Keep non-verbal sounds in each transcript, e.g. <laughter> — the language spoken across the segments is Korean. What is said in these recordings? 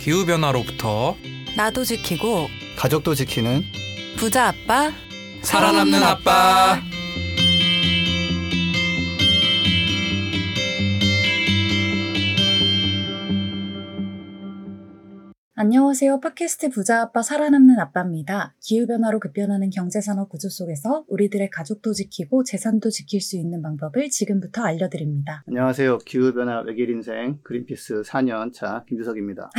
기후변화로부터 나도 지키고 가족도 지키는 부자 아빠 살아남는 아빠. 안녕하세요. 팟캐스트 부자 아빠 살아남는 아빠입니다. 기후변화로 급변하는 경제산업 구조 속에서 우리들의 가족도 지키고 재산도 지킬 수 있는 방법을 지금부터 알려드립니다. 안녕하세요. 기후변화 외길 인생 그린피스 4년 차 김주석입니다.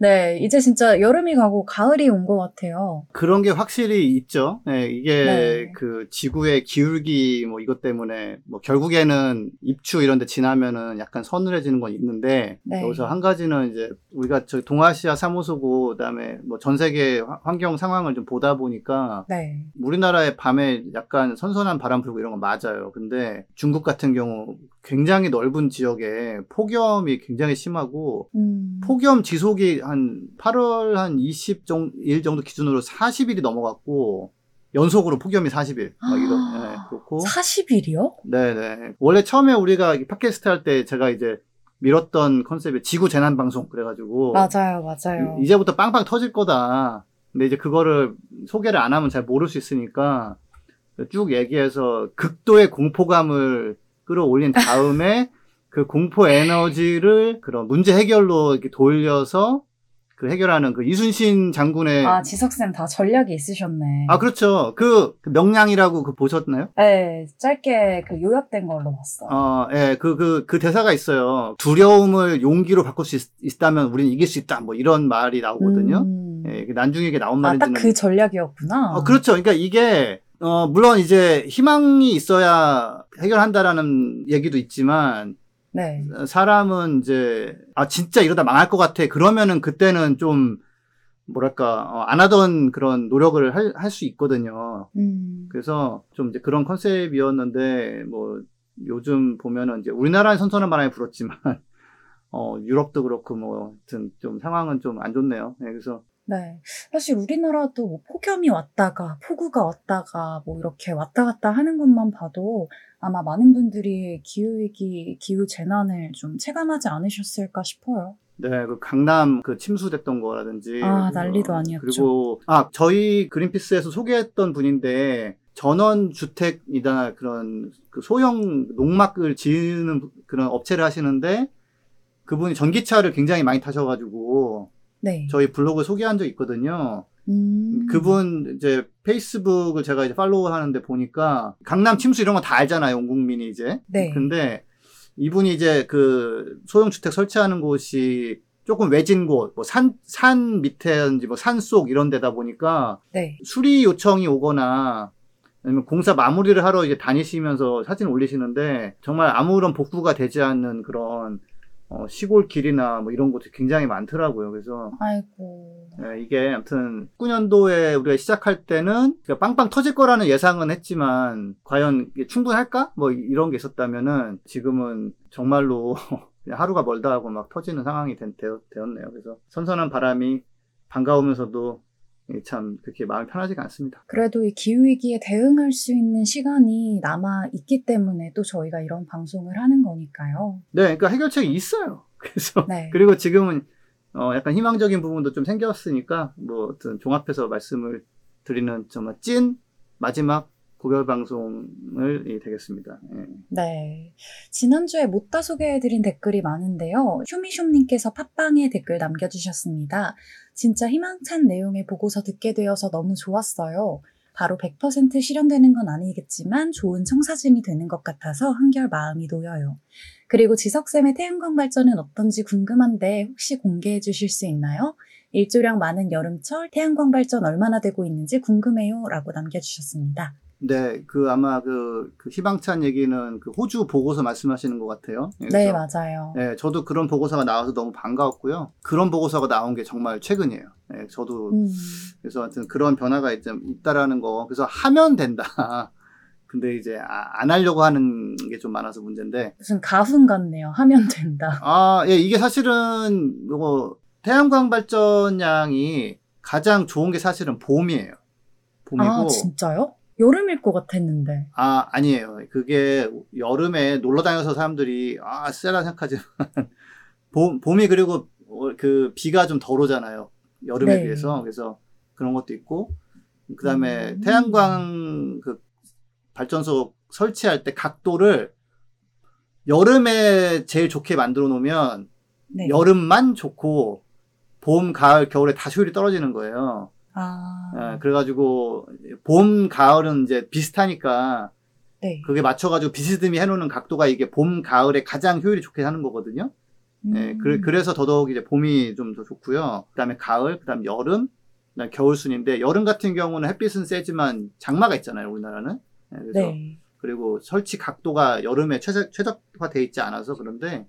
네, 이제 진짜 여름이 가고 가을이 온 것 같아요. 그런 게 확실히 있죠. 네, 이게 네. 그 지구의 기울기 뭐 이것 때문에 뭐 결국에는 입추 이런 데 지나면은 약간 서늘해지는 건 있는데 네. 여기서 한 가지는 이제 우리가 저 동아시아 사무소고 그다음에 뭐 전 세계 화- 환경 상황을 좀 보다 보니까 네. 우리나라의 밤에 약간 선선한 바람 불고 이런 건 맞아요. 근데 중국 같은 경우 굉장히 넓은 지역에 폭염이 굉장히 심하고 음, 폭염 지속이 한 8월 한 20일 정도 기준으로 40일이 넘어갔고 연속으로 폭염이 40일 막 이런 네, 그렇고 40일이요? 네네 원래 처음에 우리가 이 팟캐스트 할 때 제가 이제 밀었던 컨셉이 지구 재난 방송 그래가지고 맞아요, 맞아요. 이- 이제부터 빵빵 터질 거다. 근데 이제 그거를 소개를 안 하면 잘 모를 수 있으니까 쭉 얘기해서 극도의 공포감을 끌어올린 다음에 그 공포 에너지를 그런 문제 해결로 이렇게 돌려서 그 해결하는 그 이순신 장군의 아, 지석쌤 다 전략이 있으셨네. 아, 그렇죠. 그, 그 명량이라고 그 보셨나요? 네, 짧게 그 요약된 걸로 봤어요. 어, 예, 그, 그, 그 대사가 있어요. 두려움을 용기로 바꿀 수 있, 다면 우리는 이길 수 있다. 뭐 이런 말이 나오거든요. 음. 예, 그 나중에 이게 나온 아, 말인지는. 딱그 전략이었구나. 어, 그렇죠. 그러니까 이게, 어, 물론 이제 희망이 있어야 해결한다라는 얘기도 있지만, 네. 어, 사람은 이제, 아, 진짜 이러다 망할 것 같아. 그러면은 그때는 좀, 뭐랄까, 어, 안 하던 그런 노력을 할, 할수 있거든요. 음. 그래서 좀 이제 그런 컨셉이었는데, 뭐, 요즘 보면은 이제 우리나라는 선선한 바람이 불었지만, <laughs> 어, 유럽도 그렇고 뭐, 하여튼 좀 상황은 좀 안 좋네요. 네, 그래서, 네. 사실 우리나라도 뭐 폭염이 왔다가 폭우가 왔다가 뭐 이렇게 왔다 갔다 하는 것만 봐도 아마 많은 분들이 기후위기, 기후 재난을 좀 체감하지 않으셨을까 싶어요. 네, 그 강남 그 침수됐던 거라든지. 아, 그리고- 난리도 아니었죠. 그리고, 아, 저희 그린피스에서 소개했던 분인데, 전원 주택이다 그런 그 소형 농막을 지으는 그런 업체를 하시는데, 그분이 전기차를 굉장히 많이 타셔가지고, 네. 저희 블로그 소개한 적 있거든요. 음. 그분 이제 페이스북을 제가 이제 팔로우 하는데 보니까 강남 침수 이런 거 다 알잖아요, 온 국민이 이제. 네. 근데 이분이 이제 그 소형 주택 설치하는 곳이 조금 외진 곳, 뭐 산, 산 밑에인지 뭐 산 속 이런 데다 보니까 네. 수리 요청이 오거나 아니면 공사 마무리를 하러 이제 다니시면서 사진 올리시는데 정말 아무런 복구가 되지 않는 그런 어, 시골 길이나 뭐 이런 곳이 굉장히 많더라고요. 그래서 아이고. 예, 이게 아무튼 19년도에 우리가 시작할 때는 그러니까 빵빵 터질 거라는 예상은 했지만 과연 이게 충분할까? 뭐 이런 게 있었다면은 지금은 정말로 <laughs> 그냥 하루가 멀다 하고 막 터지는 상황이 된, 되었, 되었네요. 그래서 선선한 바람이 반가우면서도 참 그렇게 마음이 편하지가 않습니다. 그래도 이 기후위기에 대응할 수 있는 시간이 남아 있기 때문에 또 저희가 이런 방송을 하는 거니까요. 네, 그러니까 해결책이 있어요. <laughs> 그래서 네. 그리고 지금은 어, 약간 희망적인 부분도 좀 생겼으니까 뭐 어떤 종합해서 말씀을 드리는 정말 찐 마지막 고별 방송을 이, 되겠습니다. 예. 네. 지난주에 못다 소개해드린 댓글이 많은데요. 휴미숑님께서 팟빵에 댓글 남겨주셨습니다. 진짜 희망찬 내용의 보고서 듣게 되어서 너무 좋았어요. 바로 100% 실현되는 건 아니겠지만 좋은 청사진이 되는 것 같아서 한결 마음이 놓여요. 그리고 지석쌤의 태양광 발전은 어떤지 궁금한데 혹시 공개해 주실 수 있나요? 일조량 많은 여름철 태양광 발전 얼마나 되고 있는지 궁금해요. 라고 남겨주셨습니다. 네, 그 아마 그, 그 희망찬 얘기는 그 호주 보고서 말씀하시는 것 같아요. 예, 네, 그래서, 맞아요. 네, 저도 그런 보고서가 나와서 너무 반가웠고요. 그런 보고서가 나온 게 정말 최근이에요. 네, 저도 음, 그래서 하여튼 그런 변화가 좀 있다라는 거. 그래서 하면 된다. <laughs> 근데 이제 아- 안 하려고 하는 게 좀 많아서 문제인데. 무슨 가훈 같네요. 하면 된다. 아, 예, 이게 사실은 이거 태양광 발전량이 가장 좋은 게 사실은 봄이에요. 봄이고 아, 진짜요? 여름일 것 같았는데. 아, 아니에요. 그게 여름에 놀러 다녀서 사람들이 아, 쎄라 생각하지만 <laughs> 봄, 봄이 그리고 어, 그 비가 좀 덜 오잖아요. 여름에 네. 비해서. 그래서 그런 것도 있고. 그 다음에 음. 태양광 그 발전소 설치할 때 각도를 여름에 제일 좋게 만들어 놓으면 네. 여름만 좋고 봄, 가을, 겨울에 다 효율이 떨어지는 거예요. 아, 예, 그래가지고 봄, 가을은 이제 비슷하니까 네. 그게 맞춰가지고 비스듬히 해놓는 각도가 이게 봄, 가을에 가장 효율이 좋게 하는 거거든요. 예, 음. 그, 래서 더더욱 이제 봄이 좀 더 좋고요. 그 다음에 가을, 그 다음 여름, 그 다음 겨울 순인데 여름 같은 경우는 햇빛은 세지만 장마가 있잖아요, 우리나라는. 예, 그래서 네. 그리고 설치 각도가 여름에 최적, 최적화돼 있지 않아서 그런데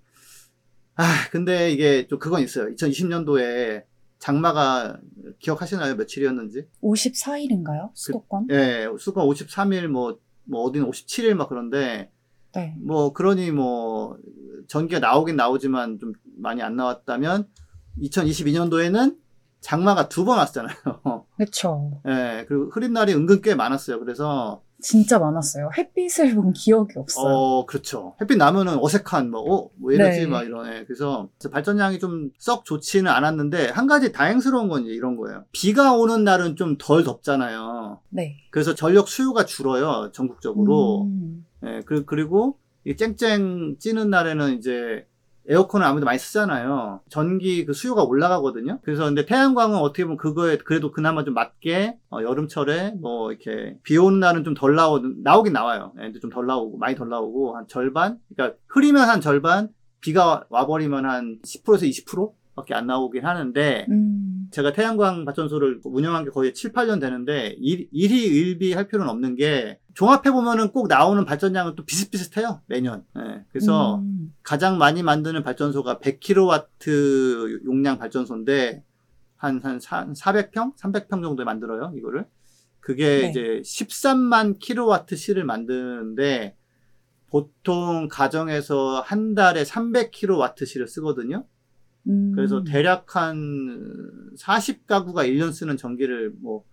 아 근데 이게 좀 그건 있어요. 2020년도에 장마가 기억하시나요? 며칠이었는지? 54일인가요? 수도권? 예, 수건 53일 뭐, 뭐 어디는 57일 막 그런데 네. 뭐 그러니 뭐 전기가 나오긴 나오지만 좀 많이 안 나왔다면 2022년도에는 장마가 두 번 왔잖아요. <laughs> 그렇죠. 예, 그리고 흐린 날이 은근 꽤 많았어요. 그래서 진짜 많았어요. 햇빛을 본 기억이 없어요. 어, 그렇죠. 햇빛 나면은 어색한, 뭐, 어, 왜 이러지? 네. 막 이러네. 그래서 발전량이 좀 썩 좋지는 않았는데, 한 가지 다행스러운 건 이제 이런 거예요. 비가 오는 날은 좀 덜 덥잖아요. 네. 그래서 전력 수요가 줄어요, 전국적으로. 음, 예, 그, 그리고 이 쨍쨍 찌는 날에는 이제 에어컨을 아무래도 많이 쓰잖아요. 전기 그 수요가 올라가거든요. 그래서 근데 태양광은 어떻게 보면 그거에 그래도 그나마 좀 맞게 어, 여름철에 뭐 이렇게 비 오는 날은 좀 덜 나오 나오긴 나와요. 예, 근데 좀 덜 나오고 많이 덜 나오고 한 절반. 그러니까 흐리면 한 절반, 비가 와버리면 한 10%에서 20%밖에 안 나오긴 하는데 음, 제가 태양광 발전소를 운영한 게 거의 7, 8년 되는데 일, 일희 일비 할 필요는 없는 게 종합해 보면은 꼭 나오는 발전량은 또 비슷비슷해요 매년. 예, 그래서 음, 가장 많이 만드는 발전소가 100kW 용량 발전소인데 한한 400평, 300평 정도에 만들어요 이거를. 그게 네. 이제 13만 kWh를 만드는데 보통 가정에서 한 달에 300kWh를 쓰거든요. 음. 그래서 대략 한 40가구가 1년 쓰는 전기를 뭐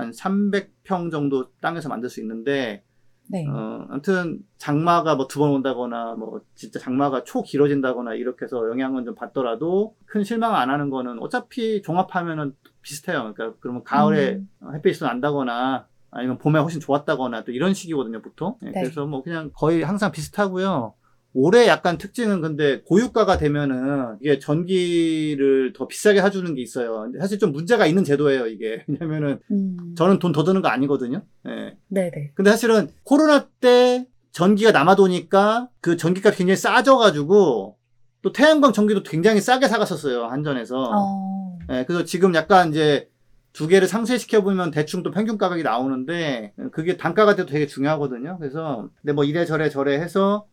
한 300평 정도 땅에서 만들 수 있는데 네. 어 아무튼 장마가 뭐 두 번 온다거나 뭐 진짜 장마가 초 길어진다거나 이렇게 해서 영향은 좀 받더라도 큰 실망 안 하는 거는 어차피 종합하면은 비슷해요. 그러니까 그러면 가을에 음. 햇빛이 난다거나 아니면 봄에 훨씬 좋았다거나 또 이런 식이거든요, 보통. 네, 네. 그래서 뭐 그냥 거의 항상 비슷하고요. 올해 약간 특징은 근데 고유가가 되면은 이게 전기를 더 비싸게 사주는 게 있어요. 사실 좀 문제가 있는 제도예요, 이게. <laughs> 왜냐면은 음. 저는 돈 더 드는 거 아니거든요. 예. 네네. 근데 사실은 코로나 때 전기가 남아도니까 그 전기값이 굉장히 싸져가지고 또 태양광 전기도 굉장히 싸게 사갔었어요, 한전에서. 어, 예, 그래서 지금 약간 이제 두 개를 상쇄시켜보면 대충 또 평균 가격이 나오는데 그게 단가가 돼도 되게 중요하거든요. 그래서 근데 뭐 이래저래 저래 해서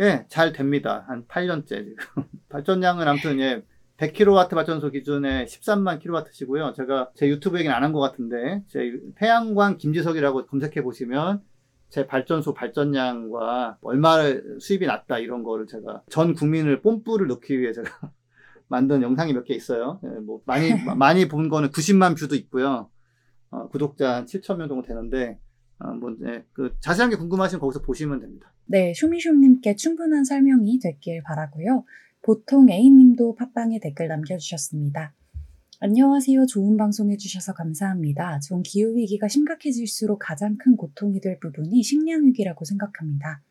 예, 잘 됩니다. 한 8년째 지금. <laughs> 발전량은 아무튼 예, 100kW 발전소 기준에 13만 kW시고요. 제가 제 유튜브 얘기는 안 한 것 같은데 제 태양광 김지석이라고 검색해 보시면 제 발전소 발전량과 얼마 수입이 났다 이런 거를 제가 전 국민을 뽐뿌를 넣기 위해 제가 <laughs> 만든 영상이 몇 개 있어요. 예, 뭐 많이 <laughs> 많이 본 거는 90만 view도 있고요. 어, 구독자 한 7천 명 정도 되는데 어, 뭐 예, 그 자세한 게 궁금하시면 거기서 보시면 됩니다. 네, 쇼미쇼님께 충분한 설명이 됐길 바라고요. 보통 A님도 팟빵에 댓글 남겨주셨습니다. 안녕하세요. 좋은 방송 해주셔서 감사합니다. 전 기후위기가 심각해질수록 가장 큰 고통이 될 부분이 식량위기라고 생각합니다.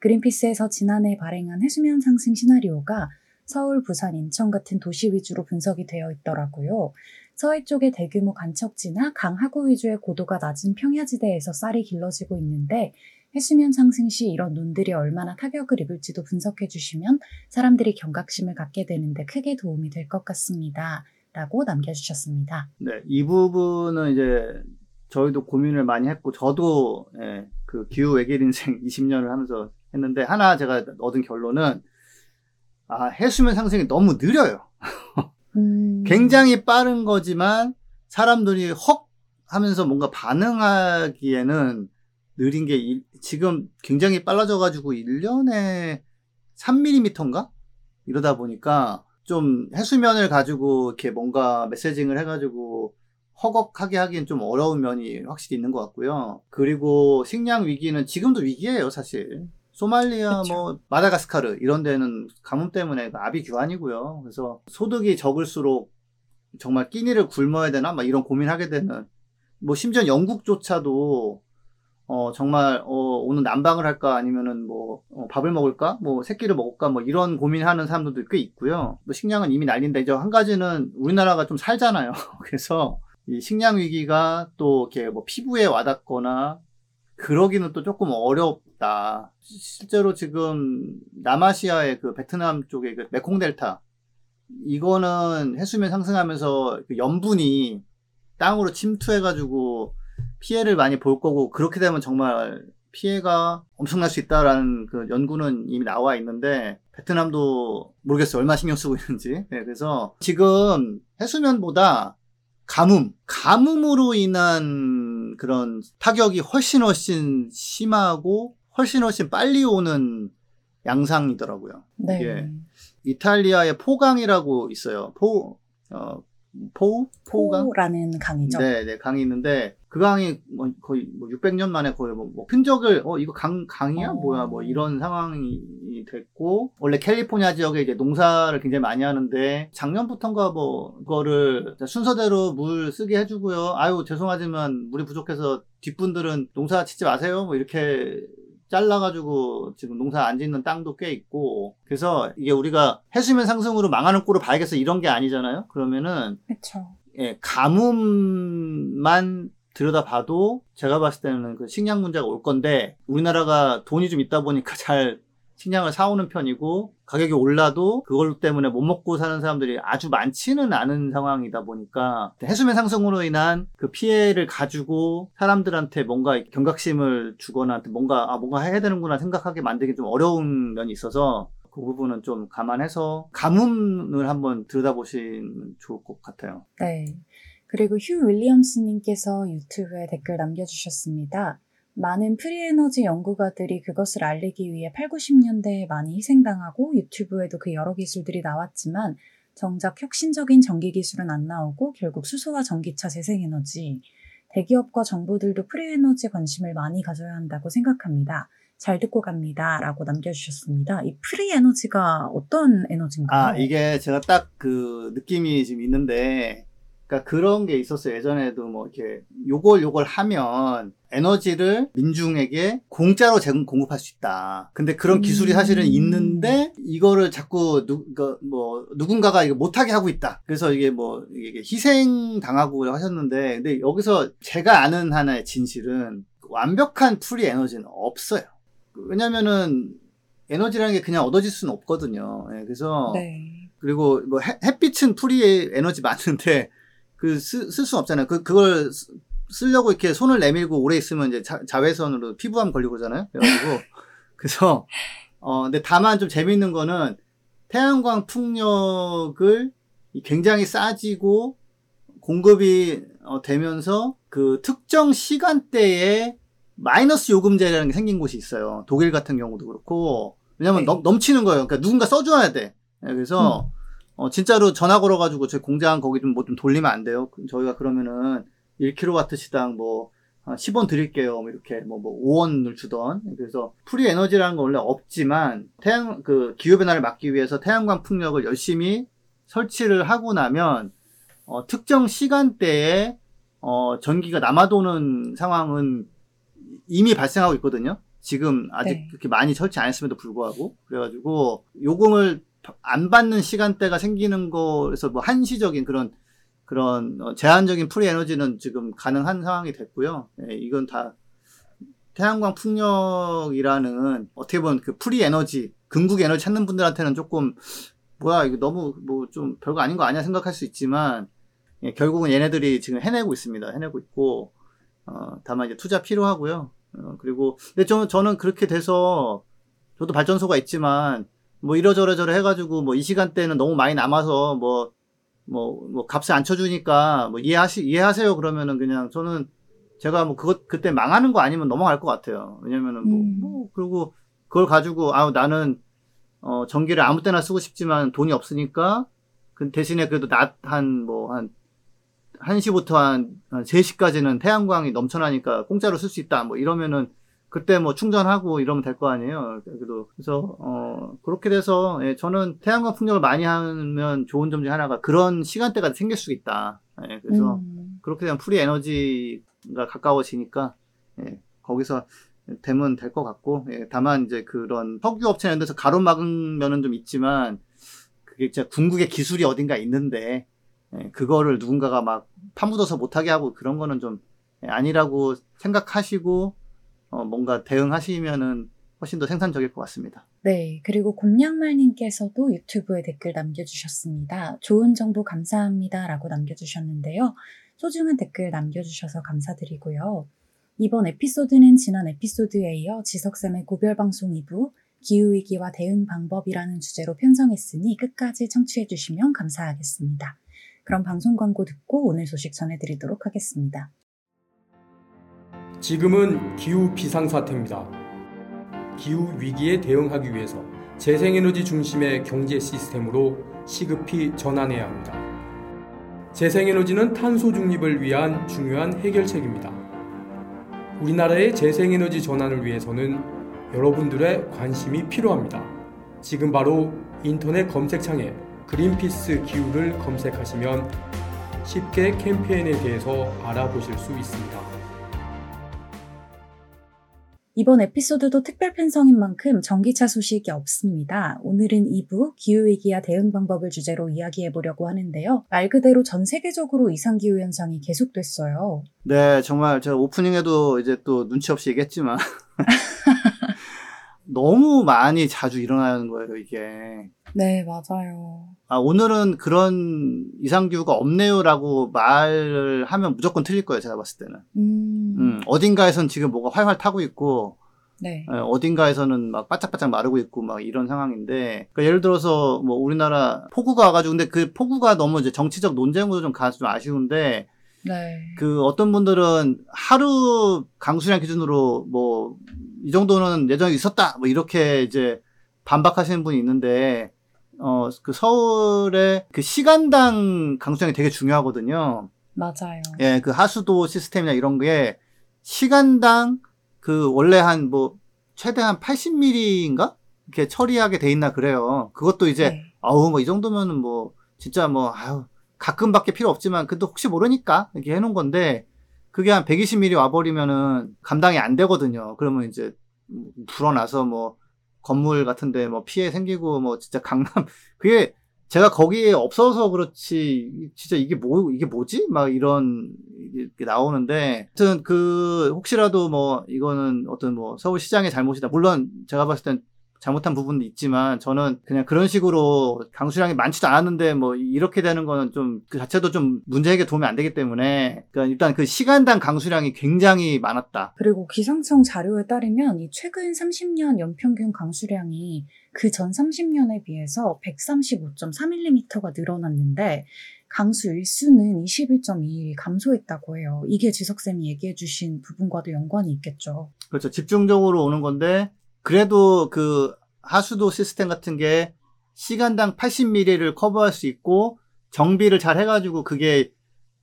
그린피스에서 지난해 발행한 해수면 상승 시나리오가 서울, 부산, 인천 같은 도시 위주로 분석이 되어 있더라고요. 서해 쪽의 대규모 간척지나 강 하구 위주의 고도가 낮은 평야지대에서 쌀이 길러지고 있는데 해수면 상승 시 이런 논들이 얼마나 타격을 입을지도 분석해 주시면 사람들이 경각심을 갖게 되는데 크게 도움이 될 것 같습니다. 라고 남겨주셨습니다. 네, 이 부분은 이제 저희도 고민을 많이 했고 저도 예, 그 기후 외길 인생 <laughs> 20년을 하면서 했는데 하나 제가 얻은 결론은 아, 해수면 상승이 너무 느려요. <laughs> 음, 굉장히 빠른 거지만 사람들이 헉 하면서 뭔가 반응하기에는 느린 게 이- 지금 굉장히 빨라져 가지고 1년에 3mm인가? 이러다 보니까 좀 해수면을 가지고 이렇게 뭔가 메시징을 해 가지고 허걱하게 하기엔 좀 어려운 면이 확실히 있는 것 같고요. 그리고 식량 위기는 지금도 위기예요, 사실. 소말리아 그쵸. 뭐 마다가스카르 이런 데는 가뭄 때문에 압이 규환이고요. 그래서 소득이 적을수록 정말 끼니를 굶어야 되나 막 이런 고민하게 되는 뭐 심지어 영국조차도 어 정말 어 오늘 난방을 할까 아니면은 뭐 어, 밥을 먹을까 뭐 새끼를 먹을까 뭐 이런 고민하는 사람들도 꽤 있고요. 뭐 식량은 이미 난린데 이제 한 가지는 우리나라가 좀 살잖아요. <laughs> 그래서 이 식량 위기가 또 이렇게 뭐 피부에 와닿거나 그러기는 또 조금 어렵 다. 실제로 지금 남아시아의 그 베트남 쪽의 그 메콩 델타 이거는 해수면 상승하면서 그 염분이 땅으로 침투해가지고 피해를 많이 볼 거고 그렇게 되면 정말 피해가 엄청날 수 있다라는 그 연구는 이미 나와 있는데 베트남도 모르겠어요 얼마 신경 쓰고 있는지 네, 그래서 지금 해수면보다 가뭄 가뭄으로 인한 그런 타격이 훨씬 훨씬 심하고 훨씬 훨씬 빨리 오는 양상이더라고요. 네. 이게 이탈리아의 포강이라고 있어요. 포, 어, 포? 포강? 포라는 강이죠. 네, 네, 강이 있는데, 그 강이 뭐 거의 뭐 600년 만에 거의 뭐, 뭐 흔적을, 어, 이거 강, 강이야? 어. 뭐야? 뭐 이런 상황이 됐고, 원래 캘리포니아 지역에 이제 농사를 굉장히 많이 하는데, 작년부터인가 뭐, 그거를 순서대로 물 쓰게 해주고요. 아유, 죄송하지만 물이 부족해서 뒷분들은 농사 짓지 마세요. 뭐 이렇게 잘라가지고 지금 농사 안 짓는 땅도 꽤 있고. 그래서 이게 우리가 해수면 상승으로 망하는 꼴을 봐야겠어. 이런 게 아니잖아요. 그러면은 그렇죠. 예, 가뭄만 들여다봐도 제가 봤을 때는 그 식량 문제가 올 건데 우리나라가 돈이 좀 있다 보니까 잘 식량을 사오는 편이고 가격이 올라도 그걸 때문에 못 먹고 사는 사람들이 아주 많지는 않은 상황이다 보니까 해수면 상승으로 인한 그 피해를 가지고 사람들한테 뭔가 경각심을 주거나 뭔가 아 뭔가 해야 되는구나 생각하게 만들기 좀 어려운 면이 있어서 그 부분은 좀 감안해서 가뭄을 한번 들여다보시면 좋을 것 같아요. 네. 그리고 휴 윌리엄스님께서 유튜브에 댓글 남겨주셨습니다. 많은 프리에너지 연구가들이 그것을 알리기 위해 8, 90년대에 많이 희생당하고 유튜브에도 그 여러 기술들이 나왔지만 정작 혁신적인 전기 기술은 안 나오고 결국 수소와 전기차 재생에너지, 대기업과 정부들도 프리에너지 관심을 많이 가져야 한다고 생각합니다. 잘 듣고 갑니다. 라고 남겨주셨습니다. 이 free 에너지가 어떤 에너지인가요? 아, 이게 제가 딱 그 느낌이 지금 있는데, 그러니까 그런 게 있었어요. 예전에도 뭐 이렇게 요걸 요걸 하면 에너지를 민중에게 공짜로 제공 공급할 수 있다. 근데 그런 기술이 사실은 음. 있는데 이거를 자꾸 누, 그뭐 누군가가 이거 못하게 하고 있다. 그래서 이게 뭐 이게 희생 당하고 하셨는데, 근데 여기서 제가 아는 하나의 진실은 완벽한 free 에너지는 없어요. 왜냐면은 에너지라는 게 그냥 얻어질 수는 없거든요. 예, 그래서 네. 그리고 뭐 해, 햇빛은 풀이 에너지 많은데 그 쓸 수 없잖아요. 그 그걸 쓰- 쓰려고 이렇게 손을 내밀고 오래 있으면 이제 자, 자외선으로 피부암 걸리고 그러잖아요. 그래가지고 <laughs> 그래서 어 근데 다만 좀 재밌는 거는 태양광 풍력을 이 굉장히 싸지고 공급이 어, 되면서 그 특정 시간대에 마이너스 요금제라는 게 생긴 곳이 있어요. 독일 같은 경우도 그렇고 왜냐면 네. 넘, 넘치는 거예요. 그러니까 누군가 써줘야 돼. 예, 그래서 어, 진짜로 전화 걸어가지고 저희 공장 거기 좀뭐 좀 돌리면 안 돼요. 그- 저희가 그러면은 1kW 시당 뭐한 10원 드릴게요. 뭐 이렇게 뭐, 뭐 5원을 주던. 그래서 free 에너지라는 건 원래 없지만 태양 그 기후 변화를 막기 위해서 태양광 풍력을 열심히 설치를 하고 나면 어, 특정 시간대에 어, 전기가 남아도는 상황은 이미 발생하고 있거든요. 지금 아직 네. 그렇게 많이 설치 안 했음에도 불구하고 그래가지고 요금을 안 받는 시간대가 생기는 거에서 뭐 한시적인 그런 그런 어, 제한적인 free 에너지는 지금 가능한 상황이 됐고요. 예, 이건 다 태양광 풍력이라는 어떻게 보면 그 free 에너지, 궁극 에너지 찾는 분들한테는 조금 뭐야 이거 너무 뭐 좀 별거 아닌 거 아니야 생각할 수 있지만 예, 결국은 얘네들이 지금 해내고 있습니다. 해내고 있고 어, 다만 이제 투자 필요하고요. 어, 그리고 근데 저, 저는 그렇게 돼서 저도 발전소가 있지만 뭐 이러저러저러 해가지고 뭐 이 시간대는 너무 많이 남아서 뭐 뭐, 뭐, 값을 안 쳐주니까, 뭐, 이해하시, 이해하세요. 그러면은 그냥 저는 제가 뭐, 그것, 그때 망하는 거 아니면 넘어갈 것 같아요. 왜냐면은 뭐, 음. 뭐, 그리고 그걸 가지고, 아 나는, 어, 전기를 아무 때나 쓰고 싶지만 돈이 없으니까, 그 대신에 그래도 낮, 한, 뭐, 한, 1시부터 한, 한 3시까지는 태양광이 넘쳐나니까 공짜로 쓸 수 있다. 뭐, 이러면은 그때 뭐 충전하고 이러면 될 거 아니에요. 그래도 그래서 어 그렇게 돼서 예, 저는 태양광 풍력을 많이 하면 좋은 점 중에 하나가 그런 시간대가 생길 수 있다. 예, 그래서 음, 그렇게 되면 free 에너지가 가까워지니까 예, 거기서 되면 될 것 같고 예, 다만 이제 그런 석유 업체 이런 데서 가로막은 면은 좀 있지만 그게 진짜 궁극의 기술이 어딘가 있는데 예, 그거를 누군가가 막 파묻어서 못하게 하고 그런 거는 좀 예, 아니라고 생각하시고 어, 뭔가 대응하시면은 훨씬 더 생산적일 것 같습니다. 네, 그리고 곰냥말님께서도 유튜브에 댓글 남겨주셨습니다. 좋은 정보 감사합니다. 라고 남겨주셨는데요. 소중한 댓글 남겨주셔서 감사드리고요. 이번 에피소드는 지난 에피소드에 이어 지석쌤의 고별방송 2부, 기후위기와 대응 방법이라는 주제로 편성했으니 끝까지 청취해주시면 감사하겠습니다. 그럼 방송 광고 듣고 오늘 소식 전해드리도록 하겠습니다. 지금은 기후 비상사태입니다. 기후 위기에 대응하기 위해서 재생에너지 중심의 경제 시스템으로 시급히 전환해야 합니다. 재생에너지는 탄소 중립을 위한 중요한 해결책입니다. 우리나라의 재생에너지 전환을 위해서는 여러분들의 관심이 필요합니다. 지금 바로 인터넷 검색창에 그린피스 기후를 검색하시면 쉽게 캠페인에 대해서 알아보실 수 있습니다. 이번 에피소드도 특별 편성인 만큼 전기차 소식이 없습니다. 오늘은 2부 기후위기와 대응 방법을 주제로 이야기해 보려고 하는데요. 말 그대로 전 세계적으로 이상기후 현상이 계속됐어요. 네, 정말 제가 오프닝에도 이제 또 눈치 없이 얘기했지만 <laughs> 너무 많이 자주 일어나는 거예요, 이게. 네, 맞아요. 아, 오늘은 그런 이상기후가 없네요라고 말을 하면 무조건 틀릴 거예요, 제가 봤을 때는. 음, 음, 어딘가에선 지금 뭐가 활활 타고 있고, 네. 예, 어딘가에서는 막 바짝바짝 마르고 있고 막 이런 상황인데, 그러니까 예를 들어서 뭐 우리나라 폭우가 와가지고, 근데 그 폭우가 너무 이제 정치적 논쟁으로 좀 가서 좀 아쉬운데, 네. 그 어떤 분들은 하루 강수량 기준으로 뭐 이 정도는 예정이 있었다 뭐 이렇게 이제 반박하시는 분이 있는데 어 그 서울의 그 시간당 강수량이 되게 중요하거든요. 맞아요. 예, 그 하수도 시스템이나 이런 게 시간당 그 원래 한 뭐 최대 한 80mm인가 이렇게 처리하게 돼 있나 그래요. 그것도 이제 네. 아우 뭐 이 정도면은 뭐 진짜 뭐 아유 가끔밖에 필요 없지만 그래도 혹시 모르니까 이렇게 해놓은 건데 그게 한 120mm 와버리면은 감당이 안 되거든요. 그러면 이제 불어나서 뭐 건물 같은데 뭐 피해 생기고 뭐 진짜 강남. <laughs> 그게 제가 거기에 없어서 그렇지 진짜 이게 뭐 이게 뭐지? 막 이런 게 나오는데 하여튼 그 혹시라도 뭐 이거는 어떤 뭐 서울시장의 잘못이다. 물론 제가 봤을 땐 잘못한 부분도 있지만 저는 그냥 그런 식으로 강수량이 많지도 않았는데 뭐 이렇게 되는 거는 좀 그 자체도 좀 문제 해결 도움이 안 되기 때문에 그러니까 일단 그 시간당 강수량이 굉장히 많았다. 그리고 기상청 자료에 따르면 이 최근 30년 연평균 강수량이 그 전 30년에 비해서 135.3mm가 늘어났는데 강수 일수는 21.2mm 감소했다고 해요. 이게 지석쌤이 얘기해 주신 부분과도 연관이 있겠죠. 그렇죠. 집중적으로 오는 건데 그래도 그 하수도 시스템 같은 게 시간당 80mm를 커버할 수 있고 정비를 잘 해가지고 그게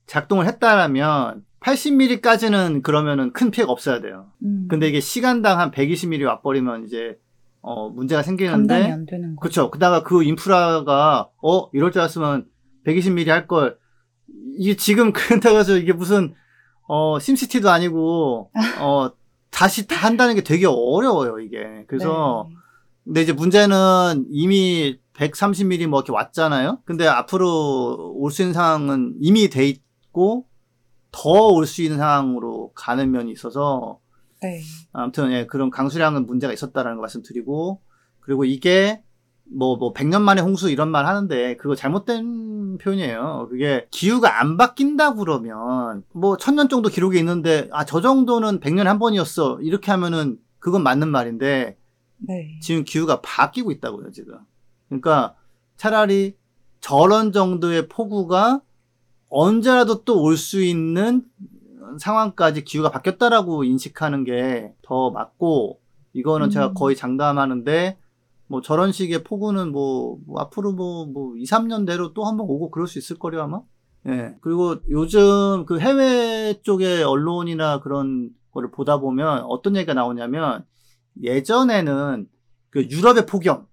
작동을 했다라면 80mm까지는 그러면은 큰 피해가 없어야 돼요. 음, 근데 이게 시간당 한 120mm 와버리면 이제 어 문제가 감당이 생기는데 안 되는 거. 그렇죠. 그다가 그 인프라가 어 이럴 줄 알았으면 120mm 할 걸 이게 지금 <laughs> 그렇다고 해서 이게 무슨 어 심시티도 아니고 <laughs> 어 다시 다 한다는 게 되게 어려워요 이게. 그래서 네. 근데 이제 문제는 이미 130mm 뭐 이렇게 왔잖아요. 근데 앞으로 올 수 있는 상황은 이미 돼 있고 더 올 수 있는 상황으로 가는 면이 있어서 네. 아무튼 예, 그런 강수량은 문제가 있었다라는 거 말씀드리고 그리고 이게 뭐 뭐 100년 만에 홍수 이런 말 하는데 그거 잘못된 표현이에요. 그게 기후가 안 바뀐다 그러면 뭐 천년 정도 기록이 있는데 아 저 정도는 100년에 한 번이었어. 이렇게 하면은 그건 맞는 말인데 네. 지금 기후가 바뀌고 있다고요, 지금. 그러니까 차라리 저런 정도의 폭우가 언제라도 또 올 수 있는 상황까지 기후가 바뀌었다라고 인식하는 게 더 맞고, 이거는 음. 제가 거의 장담하는데, 뭐 저런 식의 폭우는 뭐, 뭐 앞으로 뭐, 뭐 2, 3년 내로 또 한번 오고 그럴 수 있을 거려 아마? 예. 그리고 요즘 그 해외 쪽의 언론이나 그런 거를 보다 보면 어떤 얘기가 나오냐면 예전에는 그 유럽의 폭염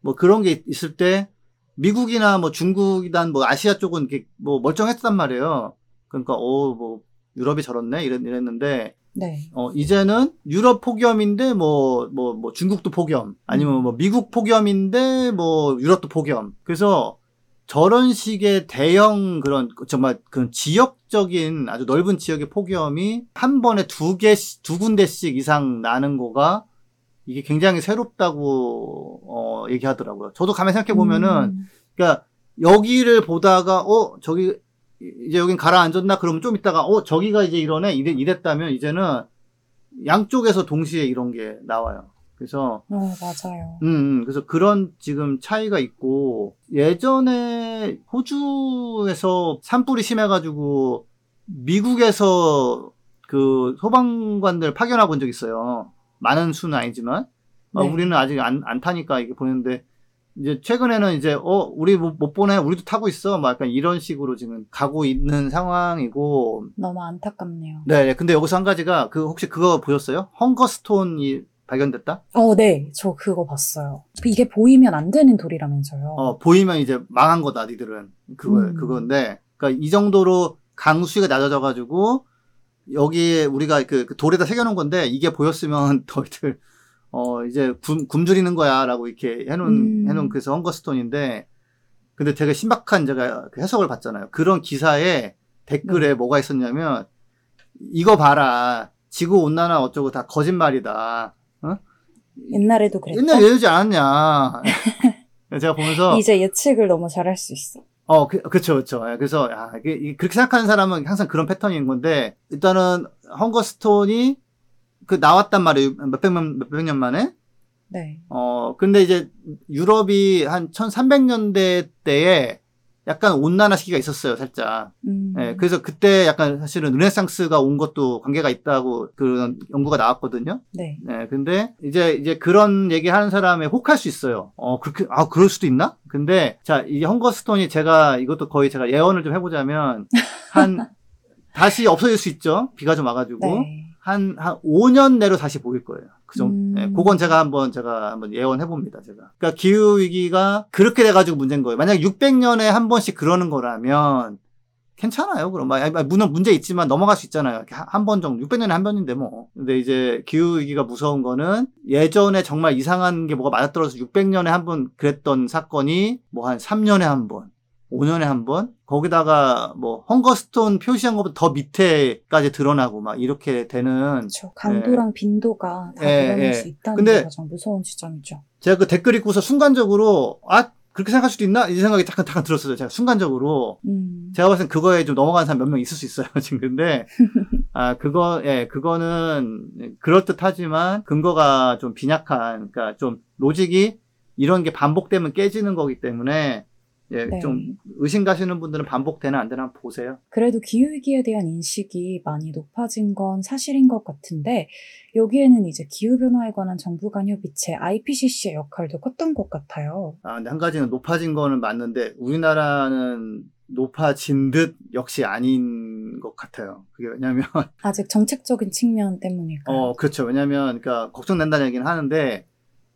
뭐 그런 게 있을 때 미국이나 뭐 중국이단 뭐 아시아 쪽은 이렇게 뭐 멀쩡했단 말이에요. 그러니까 어 뭐 유럽이 저렇네 이랬, 이랬는데 네. 어 이제는 유럽 폭염인데 뭐 뭐 뭐 중국도 폭염 아니면 뭐 미국 폭염인데 뭐 유럽도 폭염. 그래서 저런 식의 대형 그런 정말 그런 지역적인 아주 넓은 지역의 폭염이 한 번에 두 개, 두 군데씩 이상 나는 거가 이게 굉장히 새롭다고 어 얘기하더라고요. 저도 가만히 생각해 보면은 음, 그러니까 여기를 보다가 어 저기 이제 여긴 가라앉았나 그러면 좀 있다가 어 저기가 이제 이러네 이래, 이랬다면 이제는 양쪽에서 동시에 이런 게 나와요. 그래서 어, 맞아요. 음, 음, 그래서 그런 지금 차이가 있고 예전에 호주에서 산불이 심해가지고 미국에서 그 소방관들 파견해 본적 있어요. 많은 수는 아니지만 어, 네. 우리는 아직 안, 안 타니까 이게 보는데 이제 최근에는 이제 어 우리 못, 못 보내 우리도 타고 있어 막 약간 이런 식으로 지금 가고 있는 상황이고 너무 안타깝네요. 네 네. 근데 여기서 한 가지가 그 혹시 그거 보셨어요? 헝거스톤이 발견됐다? 어, 네. 저 그거 봤어요. 이게 보이면 안 되는 돌이라면서요. 어, 보이면 이제 망한 거다, 니들은. 그거, 음. 그건데, 그니까 이 정도로 강수위가 낮아져가지고, 여기에 우리가 그, 그 돌에다 새겨놓은 건데, 이게 보였으면 <laughs> 너희들, 어, 이제 굶, 굶주리는 거야, 라고 이렇게 해놓은, 음. 해놓은 그래서 헝거스톤인데, 근데 되게 신박한 제가 그 해석을 봤잖아요. 그런 기사에 댓글에 네. 뭐가 있었냐면, 이거 봐라. 지구 온난화 어쩌고 다 거짓말이다. 옛날에도 그랬다. 옛날에 이러지 않았냐. <laughs> 제가 보면서, 이제 예측을 너무 잘할 수 있어. 어, 그, 그쵸, 그쵸. 예, 그래서, 야, 이게, 이게 그렇게 생각하는 사람은 항상 그런 패턴인 건데, 일단은, 헝거스톤이, 그, 나왔단 말이에요. 몇백 년, 몇백 년 만에. 네. 어, 근데 이제, 유럽이 한 1300년대 때에 약간 온난화 시기가 있었어요, 살짝. 음. 예, 그래서 그때 약간 사실은 르네상스가 온 것도 관계가 있다고 그런 연구가 나왔거든요. 네. 네, 근데 이제 이제 그런 얘기 하는 사람에 혹할 수 있어요. 어, 그렇게 아 그럴 수도 있나? 근데 자, 이 헝거스톤이 제가 이것도 거의 제가 예언을 좀 해보자면 한 <laughs> 다시 없어질 수 있죠. 비가 좀 와가지고 네. 한 한 5년 내로 다시 보일 거예요. 그 정도. 음. 네, 그건 제가 한번 제가 한번 예언해 봅니다. 제가. 그러니까 기후 위기가 그렇게 돼가지고 문제인 거예요. 만약 600년에 한 번씩 그러는 거라면 괜찮아요. 그럼 막 아니, 물론 문제 있지만 넘어갈 수 있잖아요. 한 번 정도 600년에 한 번인데 뭐. 근데 이제 기후 위기가 무서운 거는 예전에 정말 이상한 게 뭐가 맞아떨어서 600년에 한 번 그랬던 사건이 뭐 한 3년에 한 번, 5년에 한 번, 거기다가 뭐 헝거스톤 표시한 것보다 더 밑에까지 드러나고 막 이렇게 되는 그렇죠. 강도랑 빈도가 다 예, 드러날 예. 수 있다는 근데- 게 가장 무서운 지점이죠. 제가 그 댓글 읽고서 순간적으로 아 그렇게 생각할 수도 있나 이 생각이 잠깐 잠깐 들었어요. 제가 순간적으로 음. 제가 봤을 땐 그거에 좀 넘어가는 사람 몇 명 있을 수 있어요, <laughs> 지금. 근데, <laughs> 아, 그거, 예, 그거는 그럴듯 하지만 근거가 좀 빈약한, 그러니까 좀 로직이 이런 게 반복되면 깨지는 거기 때문에, 예, 네. 좀 의심 가시는 분들은 반복되나 안 되나 한번 보세요. 그래도 기후위기에 대한 인식이 많이 높아진 건 사실인 것 같은데, 여기에는 이제 기후변화에 관한 정부 간 협의체 IPCC의 역할도 컸던 것 같아요. 아, 근데 한 가지는 높아진 거는 맞는데, 우리나라는 높아진 듯 역시 아닌 것 같아요. 그게 왜냐면, 아직 정책적인 측면 때문일까요? 어, 그렇죠. 왜냐면, 그러니까, 걱정된다는 얘기는 하는데,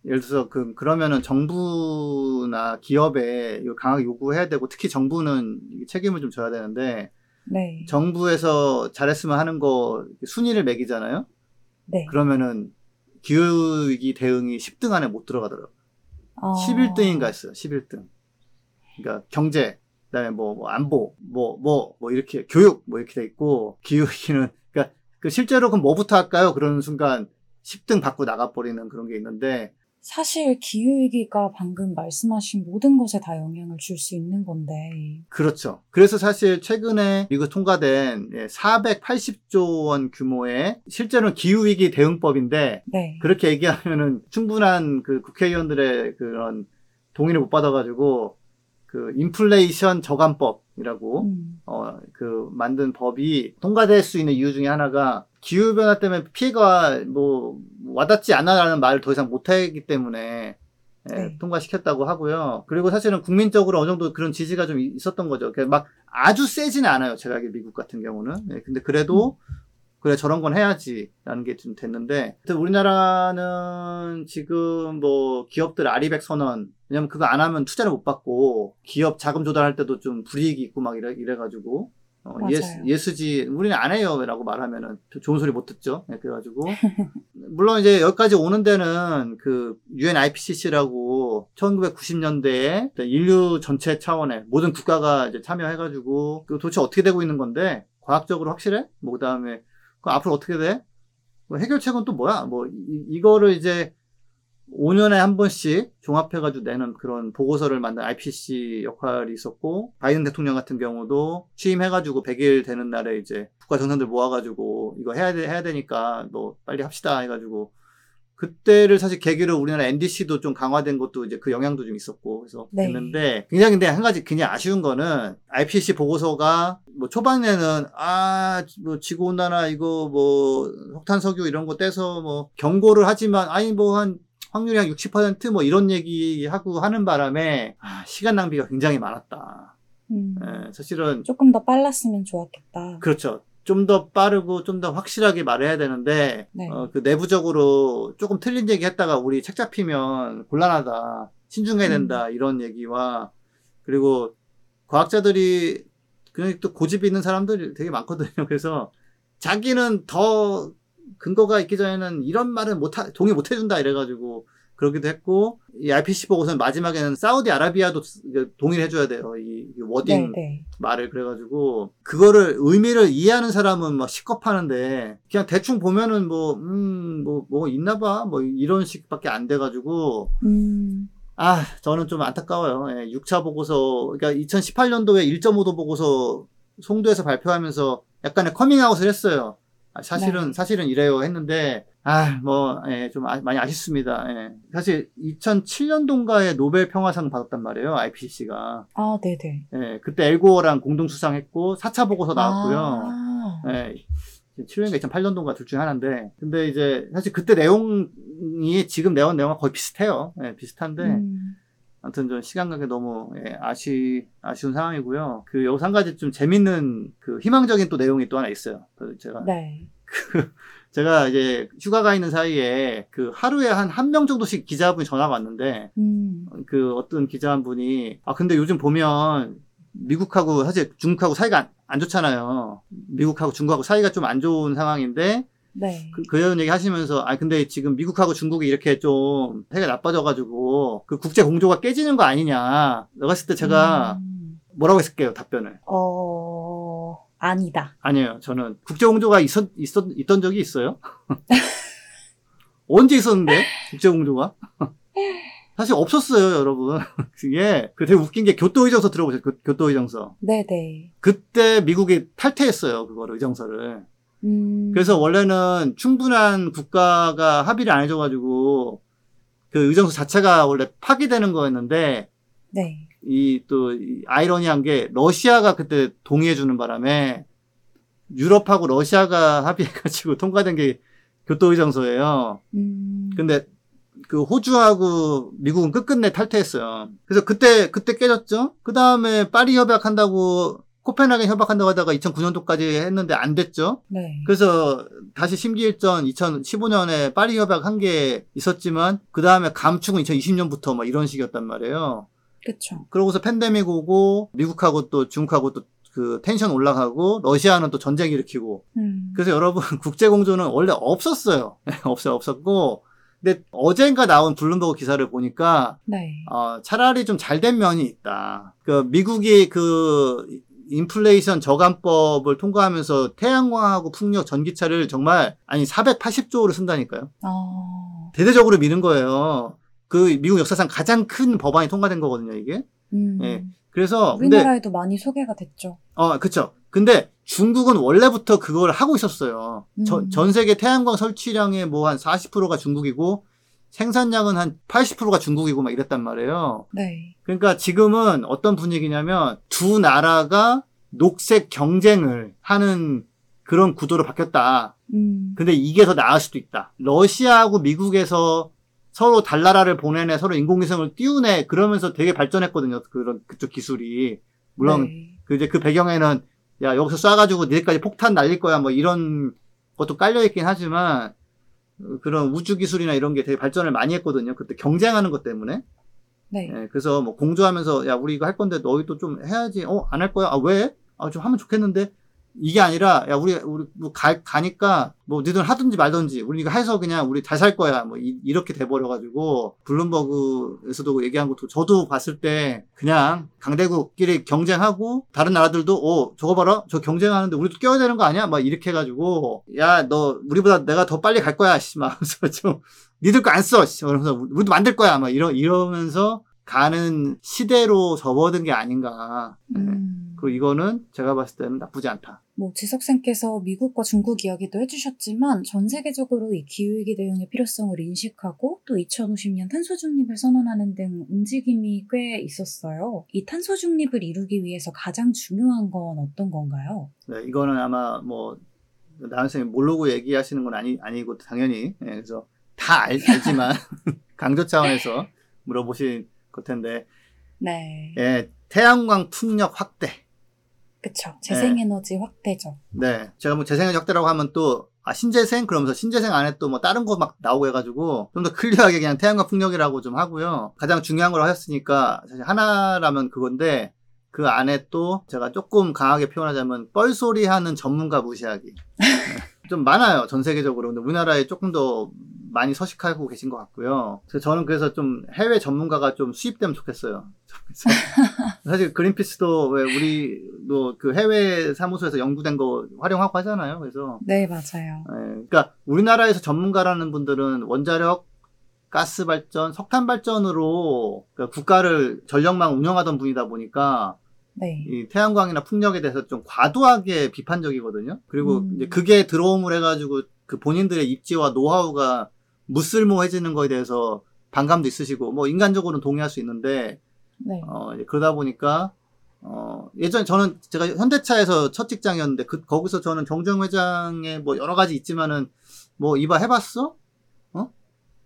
예를 들어서, 그, 그러면은 정부나 기업에 강하게 요구해야 되고, 특히 정부는 이 책임을 좀 져야 되는데, 네. 정부에서 잘했으면 하는 거 순위를 매기잖아요? 네. 그러면은, 기후 위기 대응이 10등 안에 못 들어가더라고요. 아, 11등인가 했어요. 11등. 그러니까, 경제, 그 다음에 뭐, 뭐 안보, 뭐, 뭐, 뭐, 이렇게, 교육, 뭐, 이렇게 돼 있고, 기후 위기는, <laughs> 그러니까, 그 실제로 그럼 뭐부터 할까요? 그러는 순간, 10등 받고 나가버리는 그런 게 있는데, 사실 기후위기가 방금 말씀하신 모든 것에 다 영향을 줄 수 있는 건데, 그렇죠. 그래서 사실 최근에 미국 통과된 480조 원 규모의 실제로는 기후위기 대응법인데, 네. 그렇게 얘기하면은 충분한 그 국회의원들의 그런 동의를 못 받아가지고, 그 인플레이션 저감법이라고, 음, 어, 그, 만든 법이 통과될 수 있는 이유 중에 하나가 기후 변화 때문에 피해가 뭐, 와닿지 않아라는 말을 더 이상 못하기 때문에 예, 네. 통과시켰다고 하고요. 그리고 사실은 국민적으로 어느 정도 그런 지지가 좀 있었던 거죠. 그러니까 막 아주 세지는 않아요. 제가 알기로 미국 같은 경우는. 예, 근데 그래도 그래 저런 건 해야지라는 게 좀 됐는데 우리나라는 지금 뭐 기업들 RE100 선언 왜냐면 그거 안 하면 투자를 못 받고 기업 자금 조달할 때도 좀 불이익이 있고 막 이래 이래가지고 어. ES, ESG 우리는 안 해요 라고 말하면은 좋은 소리 못 듣죠. 네, 그래가지고 <laughs> 물론 이제 여기까지 오는 데는 그 UN IPCC라고 1990년대에 인류 전체 차원의 모든 국가가 이제 참여해가지고 그 도대체 어떻게 되고 있는 건데 과학적으로 확실해? 뭐 그다음에 그 앞으로 어떻게 돼? 뭐 해결책은 또 뭐야? 뭐 이, 이거를 이제 5년에 한 번씩 종합해가지고 내는 그런 보고서를 만든 IPC 역할이 있었고, 바이든 대통령 같은 경우도 취임해가지고 100일 되는 날에 이제 국가 정상들 모아가지고 이거 해야 돼, 해야 되니까 뭐 빨리 합시다 해가지고, 그때를 사실 계기로 우리나라 NDC도 좀 강화된 것도 이제 그 영향도 좀 있었고, 그래서 네. 했는데, 굉장히 근데 한 가지 그냥 아쉬운 거는 IPC 보고서가 뭐 초반에는 아, 뭐 지구온난화 이거 뭐 석탄 석유 이런 거 떼서 뭐 경고를 하지만 아니 뭐 한 확률이 한 60%뭐 이런 얘기하고 하는 바람에 아, 시간 낭비가 굉장히 많았다. 음, 예, 사실은 조금 더 빨랐으면 좋았겠다. 그렇죠. 좀 더 빠르고 좀 더 확실하게 말해야 되는데 네. 어, 그 내부적으로 조금 틀린 얘기 했다가 우리 책 잡히면 곤란하다. 신중해야 된다. 이런 얘기와 그리고 과학자들이 그냥 또 고집이 있는 사람들이 되게 많거든요. <laughs> 그래서 자기는 더 근거가 있기 전에는 이런 말은 못 하- 동의 못 해준다 이래가지고 그러기도 했고 이 IPC 보고서는 마지막에는 사우디 아라비아도 동의를 해줘야 돼요. 이, 이 워딩 네, 네. 말을 그래가지고 그거를 의미를 이해하는 사람은 막 식겁하는데 그냥 대충 보면은 뭐 음뭐뭐 있나봐 뭐 이런 식밖에 안 돼가지고 음, 아 저는 좀 안타까워요. 예, 6차 보고서 그러니까 2018년도에 1.5도 보고서 송도에서 발표하면서 약간의 커밍아웃을 했어요. 아, 사실은 네. 사실은 이래요 했는데 아뭐좀 많이 아쉽습니다. 예. 사실 2007년도인가에 노벨 평화상 받았단 말이에요. IPCC가. 아, 네네. 예, 그때 앨 고어랑 공동 수상했고 4차 보고서 나왔고요. 아, 예, 7년인가 2008년도인가 둘 중에 하나인데 근데 이제 사실 그때 내용이 지금 내용 내용과 거의 비슷해요. 예, 비슷한데 음, 아무튼 좀 시간 관계 너무 예, 아쉬 아쉬운 상황이고요. 그 여기서 한 가지 좀 재밌는 그 희망적인 또 내용이 또 하나 있어요. 그 제가 네. <laughs> 제가 이제 휴가가 있는 사이에 그 하루에 한 한 명 정도씩 기자분이 전화가 왔는데 음, 그 어떤 기자 한 분이 아 근데 요즘 보면 미국하고 사실 중국하고 사이가 안, 안 좋잖아요. 미국하고 중국하고 사이가 좀 안 좋은 상황인데 네. 그, 그런 얘기 하시면서 아 근데 지금 미국하고 중국이 이렇게 좀 사이가 나빠져가지고 그 국제 공조가 깨지는 거 아니냐. 내가 했을 때 제가 음, 뭐라고 했을게요 답변을 어, 아니다. 아니에요. 저는 국제 공조가 있었 있었 있던 적이 있어요. <laughs> 언제 있었는데 국제 공조가? <laughs> 사실 없었어요, 여러분. <laughs> 그게 그 되게 웃긴 게 교토 의정서 들어보세요. 교, 교토 의정서. 네네. 그때 미국이 탈퇴했어요, 그거를 의정서를. 음, 그래서 원래는 충분한 국가가 합의를 안 해줘가지고 그 의정서 자체가 원래 파기되는 거였는데 네. 이또 아이러니한 게 러시아가 그때 동의해주는 바람에 유럽하고 러시아가 <laughs> 합의해가지고 통과된 게 교토 의정서예요. 음, 근데 그 호주하고 미국은 끝끝내 탈퇴했어요. 그래서 그때 그때 깨졌죠. 그 다음에 파리 협약한다고 코펜하겐 협약한다고 하다가 2009년도까지 했는데 안 됐죠. 네. 그래서 다시 심기일전 2015년에 파리 협약 한 게 있었지만 그 다음에 감축은 2020년부터 막 이런 식이었단 말이에요. 그쵸. 그러고서 팬데믹 오고 미국하고 또 중국하고 또그 텐션 올라가고 러시아는 또 전쟁 일으키고 음, 그래서 여러분 <laughs> 국제 공조는 원래 없었어요. <laughs> 없어요 없었고 근데 어젠가 나온 블룸버그 기사를 보니까 네. 어, 차라리 좀 잘 된 면이 있다. 그 미국이 그 인플레이션 저감법을 통과하면서 태양광하고 풍력 전기차를 정말 아니 480조를 쓴다니까요. 어, 대대적으로 미는 거예요. 그 미국 역사상 가장 큰 법안이 통과된 거거든요, 이게. 음, 예. 그래서 근데 우리나라에도 많이 소개가 됐죠. 어, 그쵸. 근데 중국은 원래부터 그걸 하고 있었어요. 저- 음. 전 세계 태양광 설치량의 뭐 한 40%가 중국이고 생산량은 한 80%가 중국이고 막 이랬단 말이에요. 네. 그러니까 지금은 어떤 분위기냐면 두 나라가 녹색 경쟁을 하는 그런 구도로 바뀌었다. 음, 근데 이게 더 나을 수도 있다. 러시아하고 미국에서 서로 달나라를 보내네, 서로 인공위성을 띄우네, 그러면서 되게 발전했거든요. 그런, 그쪽 기술이. 물론, 네. 그 이제 그 배경에는, 야, 여기서 쏴가지고 니네까지 폭탄 날릴 거야, 뭐 이런 것도 깔려 있긴 하지만 어, 그런 우주 기술이나 이런 게 되게 발전을 많이 했거든요. 그때 경쟁하는 것 때문에. 네. 예, 그래서 뭐 공조하면서 야 우리 이거 할 건데 너희도 좀 해야지. 어 안 할 거야? 아 왜? 아 좀 하면 좋겠는데 이게 아니라 야 우리 우리 뭐 가, 가니까 뭐 니들 하든지 말든지 우리 이거 해서 그냥 우리 잘 살 거야 뭐 이, 렇게 돼 버려 가지고 블룸버그에서도 얘기한 것도 저도 봤을 때 그냥 강대국끼리 경쟁하고 다른 나라들도 어 저거 봐라 저 경쟁하는데 우리도 껴야 되는 거 아니야 막 이렇게 해 가지고 야 너 우리보다 내가 더 빨리 갈 거야 씨막 <laughs> 좀 니들 거 안 써. 씨. 그러면서 우리도 만들 거야. 막 이러, 이러면서 가는 시대로 접어든 게 아닌가. 네. 음. 그리고 이거는 제가 봤을 때는 나쁘지 않다. 뭐 지석쌤께서 미국과 중국 이야기도 해주셨지만 전 세계적으로 이 기후위기 대응의 필요성을 인식하고 또 2050년 탄소 중립을 선언하는 등 움직임이 꽤 있었어요. 이 탄소 중립을 이루기 위해서 가장 중요한 건 어떤 건가요? 네, 이거는 아마 뭐 나은 선생님 모르고 얘기하시는 건 아니 아니고 당연히 예, 그래서 다 알, 알지만 <laughs> 강조 차원에서 물어보신 것 텐데 네. 예, 태양광 풍력 확대. 그쵸. 재생에너지 확대죠. 네, 제가 뭐 재생에너지 확대라고 하면 또 아, 신재생? 그러면서 신재생 안에 또 뭐 다른 거 막 나오고 해가지고 좀 더 클리어하게 그냥 태양광 풍력이라고 좀 하고요. 가장 중요한 걸 하셨으니까 사실 하나라면 그건데 그 안에 또 제가 조금 강하게 표현하자면 뻘소리 하는 전문가 무시하기. <laughs> 네, 좀 많아요. 전 세계적으로. 근데 우리나라에 조금 더 많이 서식하고 계신 것 같고요. 그래서 저는 그래서 좀 해외 전문가가 좀 수입되면 좋겠어요. <laughs> 사실 그린피스도 왜 우리도 그 해외 사무소에서 연구된 거 활용하고 하잖아요. 그래서 네, 맞아요. 예, 그러니까 우리나라에서 전문가라는 분들은 원자력, 가스 발전, 석탄 발전으로 그러니까 국가를 전력망 운영하던 분이다 보니까 네. 이 태양광이나 풍력에 대해서 좀 과도하게 비판적이거든요. 그리고 음. 이제 그게 들어옴을 해가지고 그 본인들의 입지와 노하우가 무쓸모해지는 거에 대해서 반감도 있으시고 뭐 인간적으로는 동의할 수 있는데 네. 어, 그러다 보니까, 어, 예전에 저는 제가 현대차에서 첫 직장이었는데, 그, 거기서 저는 정정 회장에 뭐 여러 가지 있지만은, 뭐, 이봐 해봤어? 어?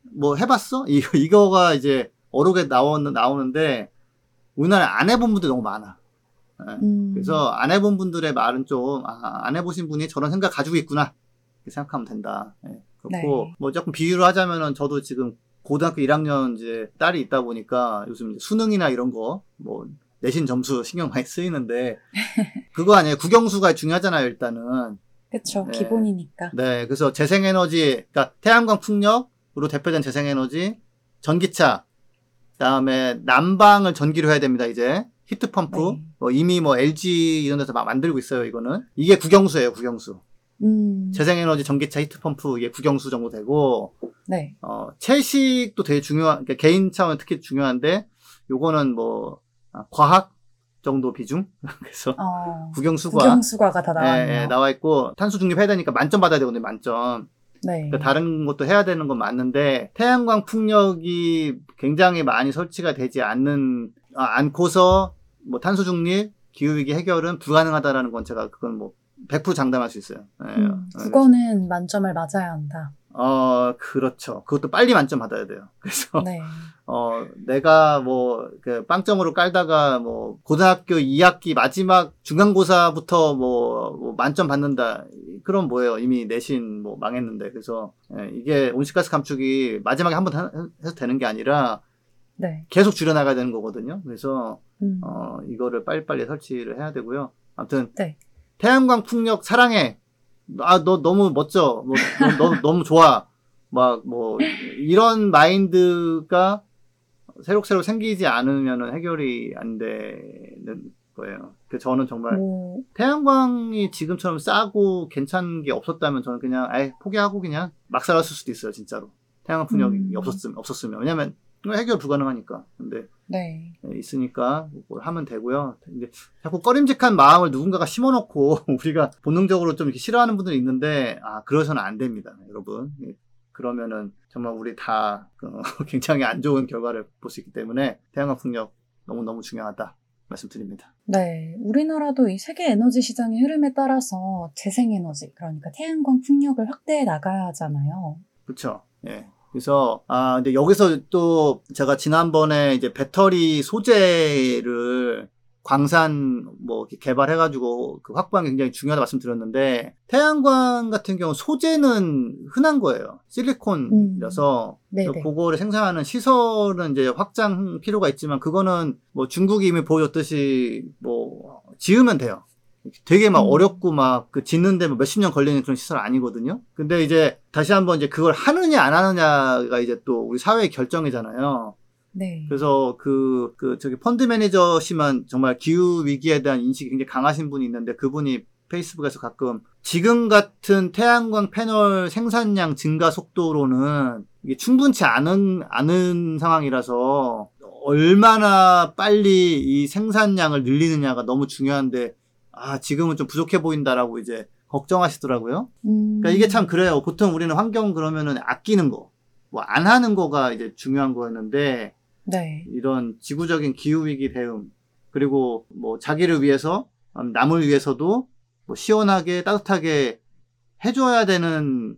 뭐 해봤어? <laughs> 이, 이거가 이제 어록에 나오, 나오는데, 우리나라에 안 해본 분들이 너무 많아. 예. 음. 그래서 안 해본 분들의 말은 좀, 아, 안 해보신 분이 저런 생각 가지고 있구나. 이렇게 생각하면 된다. 예. 그렇고, 네. 뭐 조금 비유를 하자면은 저도 지금 고등학교 1학년 이제 딸이 있다 보니까 요즘 수능이나 이런 거, 뭐, 내신 점수 신경 많이 쓰이는데, <laughs> 그거 아니에요. 국영수가 중요하잖아요, 일단은. 그쵸. 네. 기본이니까. 네, 그래서 재생 에너지, 그러니까 태양광 풍력으로 대표된 재생 에너지, 전기차, 그다음에 난방을 전기로 해야 됩니다. 이제 히트 펌프, 네. 뭐 이미 뭐 LG 이런 데서 막 만들고 있어요. 이거는 이게 국영수예요. 국영수. 음. 재생에너지 전기차 히트펌프 이게 국영수 정도 되고, 네. 어 채식도 되게 중요한, 그러니까 개인 차원 특히 중요한데, 요거는 뭐 아, 과학 정도 비중. <laughs> 그래서 어. 국영수가 국영수과가 다 예, 나왔네요. 예, 나와 있고 탄소 중립해야 되니까 만점 받아야 되거든요. 만점. 네. 그러니까 다른 것도 해야 되는 건 맞는데 태양광 풍력이 굉장히 많이 설치가 되지 않는 아, 않고서 뭐 탄소 중립 기후 위기 해결은 불가능하다라는 건 제가 그건 뭐 100% 장담할 수 있어요. 예. 음, 그거는 만점을 맞아야 한다. 어 그렇죠. 그것도 빨리 만점 받아야 돼요. <laughs> 그래서 네. 어 내가 뭐 그 빵점으로 깔다가 뭐 고등학교 2학기 마지막 중간고사부터 뭐, 뭐 만점 받는다 그럼 뭐예요 이미 내신 뭐 망했는데 그래서 예, 이게 온실가스 감축이 마지막에 한 번 해서 되는 게 아니라 네. 계속 줄여나가야 되는 거거든요 그래서 음. 어 이거를 빨리빨리 설치를 해야 되고요 아무튼 네. 태양광 풍력 사랑해 아 너 너무 멋져 뭐, 너, 너 <laughs> 너무 좋아 막 뭐 이런 마인드가 새록새록 생기지 않으면 해결이 안 되는 거예요. 그 저는 정말 뭐, 태양광이 지금처럼 싸고 괜찮은 게 없었다면 저는 그냥 아예 포기하고 그냥 막 살았을 수도 있어요, 진짜로. 태양광 풍력이 음. 없었으면 없었으면 왜냐면 해결 불가능하니까. 근데 네. 네, 있으니까 뭘 하면 되고요. 근데 자꾸 꺼림직한 마음을 누군가가 심어놓고 <laughs> 우리가 본능적으로 좀 이렇게 싫어하는 분들이 있는데 아 그러서는 안 됩니다, 여러분. 예, 그러면은 정말 우리 다 어, <laughs> 굉장히 안 좋은 결과를 볼 수 있기 때문에 태양광 풍력 너무 너무 중요하다 말씀드립니다. 네. 우리나라도 이 세계 에너지 시장의 흐름에 따라서 재생에너지, 그러니까 태양광 풍력을 확대해 나가야 하잖아요. 그렇죠. 예. 그래서 아 근데 여기서 또 제가 지난번에 이제 배터리 소재를 광산 뭐 개발해가지고 그 확보하는 게 굉장히 중요하다 말씀드렸는데 태양광 같은 경우 소재는 흔한 거예요. 실리콘이라서 음. 네네. 그거를 생산하는 시설은 이제 확장 필요가 있지만 그거는 뭐 중국이 이미 보여줬듯이 뭐 지으면 돼요. 되게 막 음. 어렵고 막 그 짓는데 뭐 몇십 년 걸리는 그런 시설 아니거든요. 근데 이제 다시 한번 이제 그걸 하느냐 안 하느냐가 이제 또 우리 사회의 결정이잖아요. 네. 그래서 그, 그, 저기 펀드 매니저시만 정말 기후 위기에 대한 인식이 굉장히 강하신 분이 있는데 그분이 페이스북에서 가끔 지금 같은 태양광 패널 생산량 증가 속도로는 이게 충분치 않은, 않은 상황이라서 얼마나 빨리 이 생산량을 늘리느냐가 너무 중요한데 아, 지금은 좀 부족해 보인다라고 이제 걱정하시더라고요. 음. 그러니까 이게 참 그래요. 보통 우리는 환경 그러면은 아끼는 거, 뭐 안 하는 거가 이제 중요한 거였는데 네. 이런 지구적인 기후 위기 대응 그리고 뭐 자기를 위해서 음, 남을 위해서도 뭐 시원하게 따뜻하게 해줘야 되는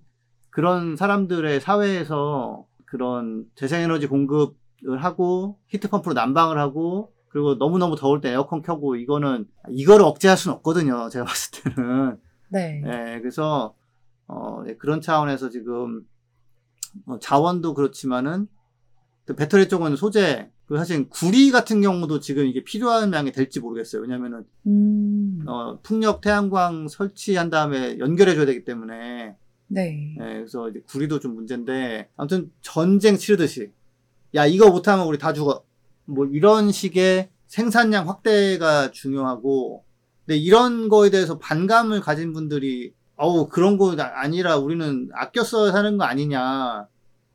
그런 사람들의 사회에서 그런 재생에너지 공급을 하고 히트펌프로 난방을 하고 그리고 너무너무 더울 때 에어컨 켜고 이거는 이거를 억제할 수는 없거든요. 제가 봤을 때는. 네. 예, 그래서 어, 예, 그런 차원에서 지금 어, 자원도 그렇지만은 또 배터리 쪽은 소재 그 사실 구리 같은 경우도 지금 이게 필요한 양이 될지 모르겠어요. 왜냐면은 음. 어, 풍력 태양광 설치한 다음에 연결해 줘야 되기 때문에 네. 예, 그래서 이제 구리도 좀 문제인데 아무튼 전쟁 치르듯이 야 이거 못하면 우리 다 죽어 뭐 이런 식의 생산량 확대가 중요하고 근데 이런 거에 대해서 반감을 가진 분들이 어우 그런 거 아니라 우리는 아껴 써야 하는 거 아니냐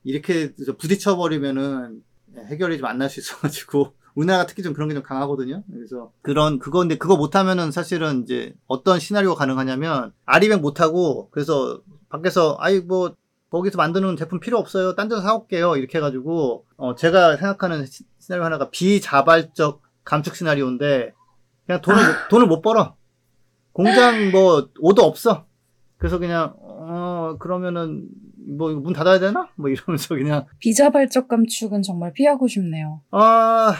이렇게 부딪혀 버리면은 해결이 좀 안 날 수 있어가지고 <laughs> 우리나라가 특히 좀 그런 게 좀 강하거든요. 그래서 그런 그건데 그거 못하면은 사실은 이제 어떤 시나리오가 가능하냐면 아리백 못하고 그래서 밖에서 아이 뭐 거기서 만드는 제품 필요 없어요. 딴 데서 사올게요. 이렇게 해가지고 어 제가 생각하는 시- 시나리오 하나가 비자발적 감축 시나리오인데 그냥 돈을 못, 돈을 못 벌어. 공장 뭐 오도 없어. 그래서 그냥 어 그러면은 뭐 이거 문 닫아야 되나? 뭐 이러면서 그냥 비자발적 감축은 정말 피하고 싶네요. 아,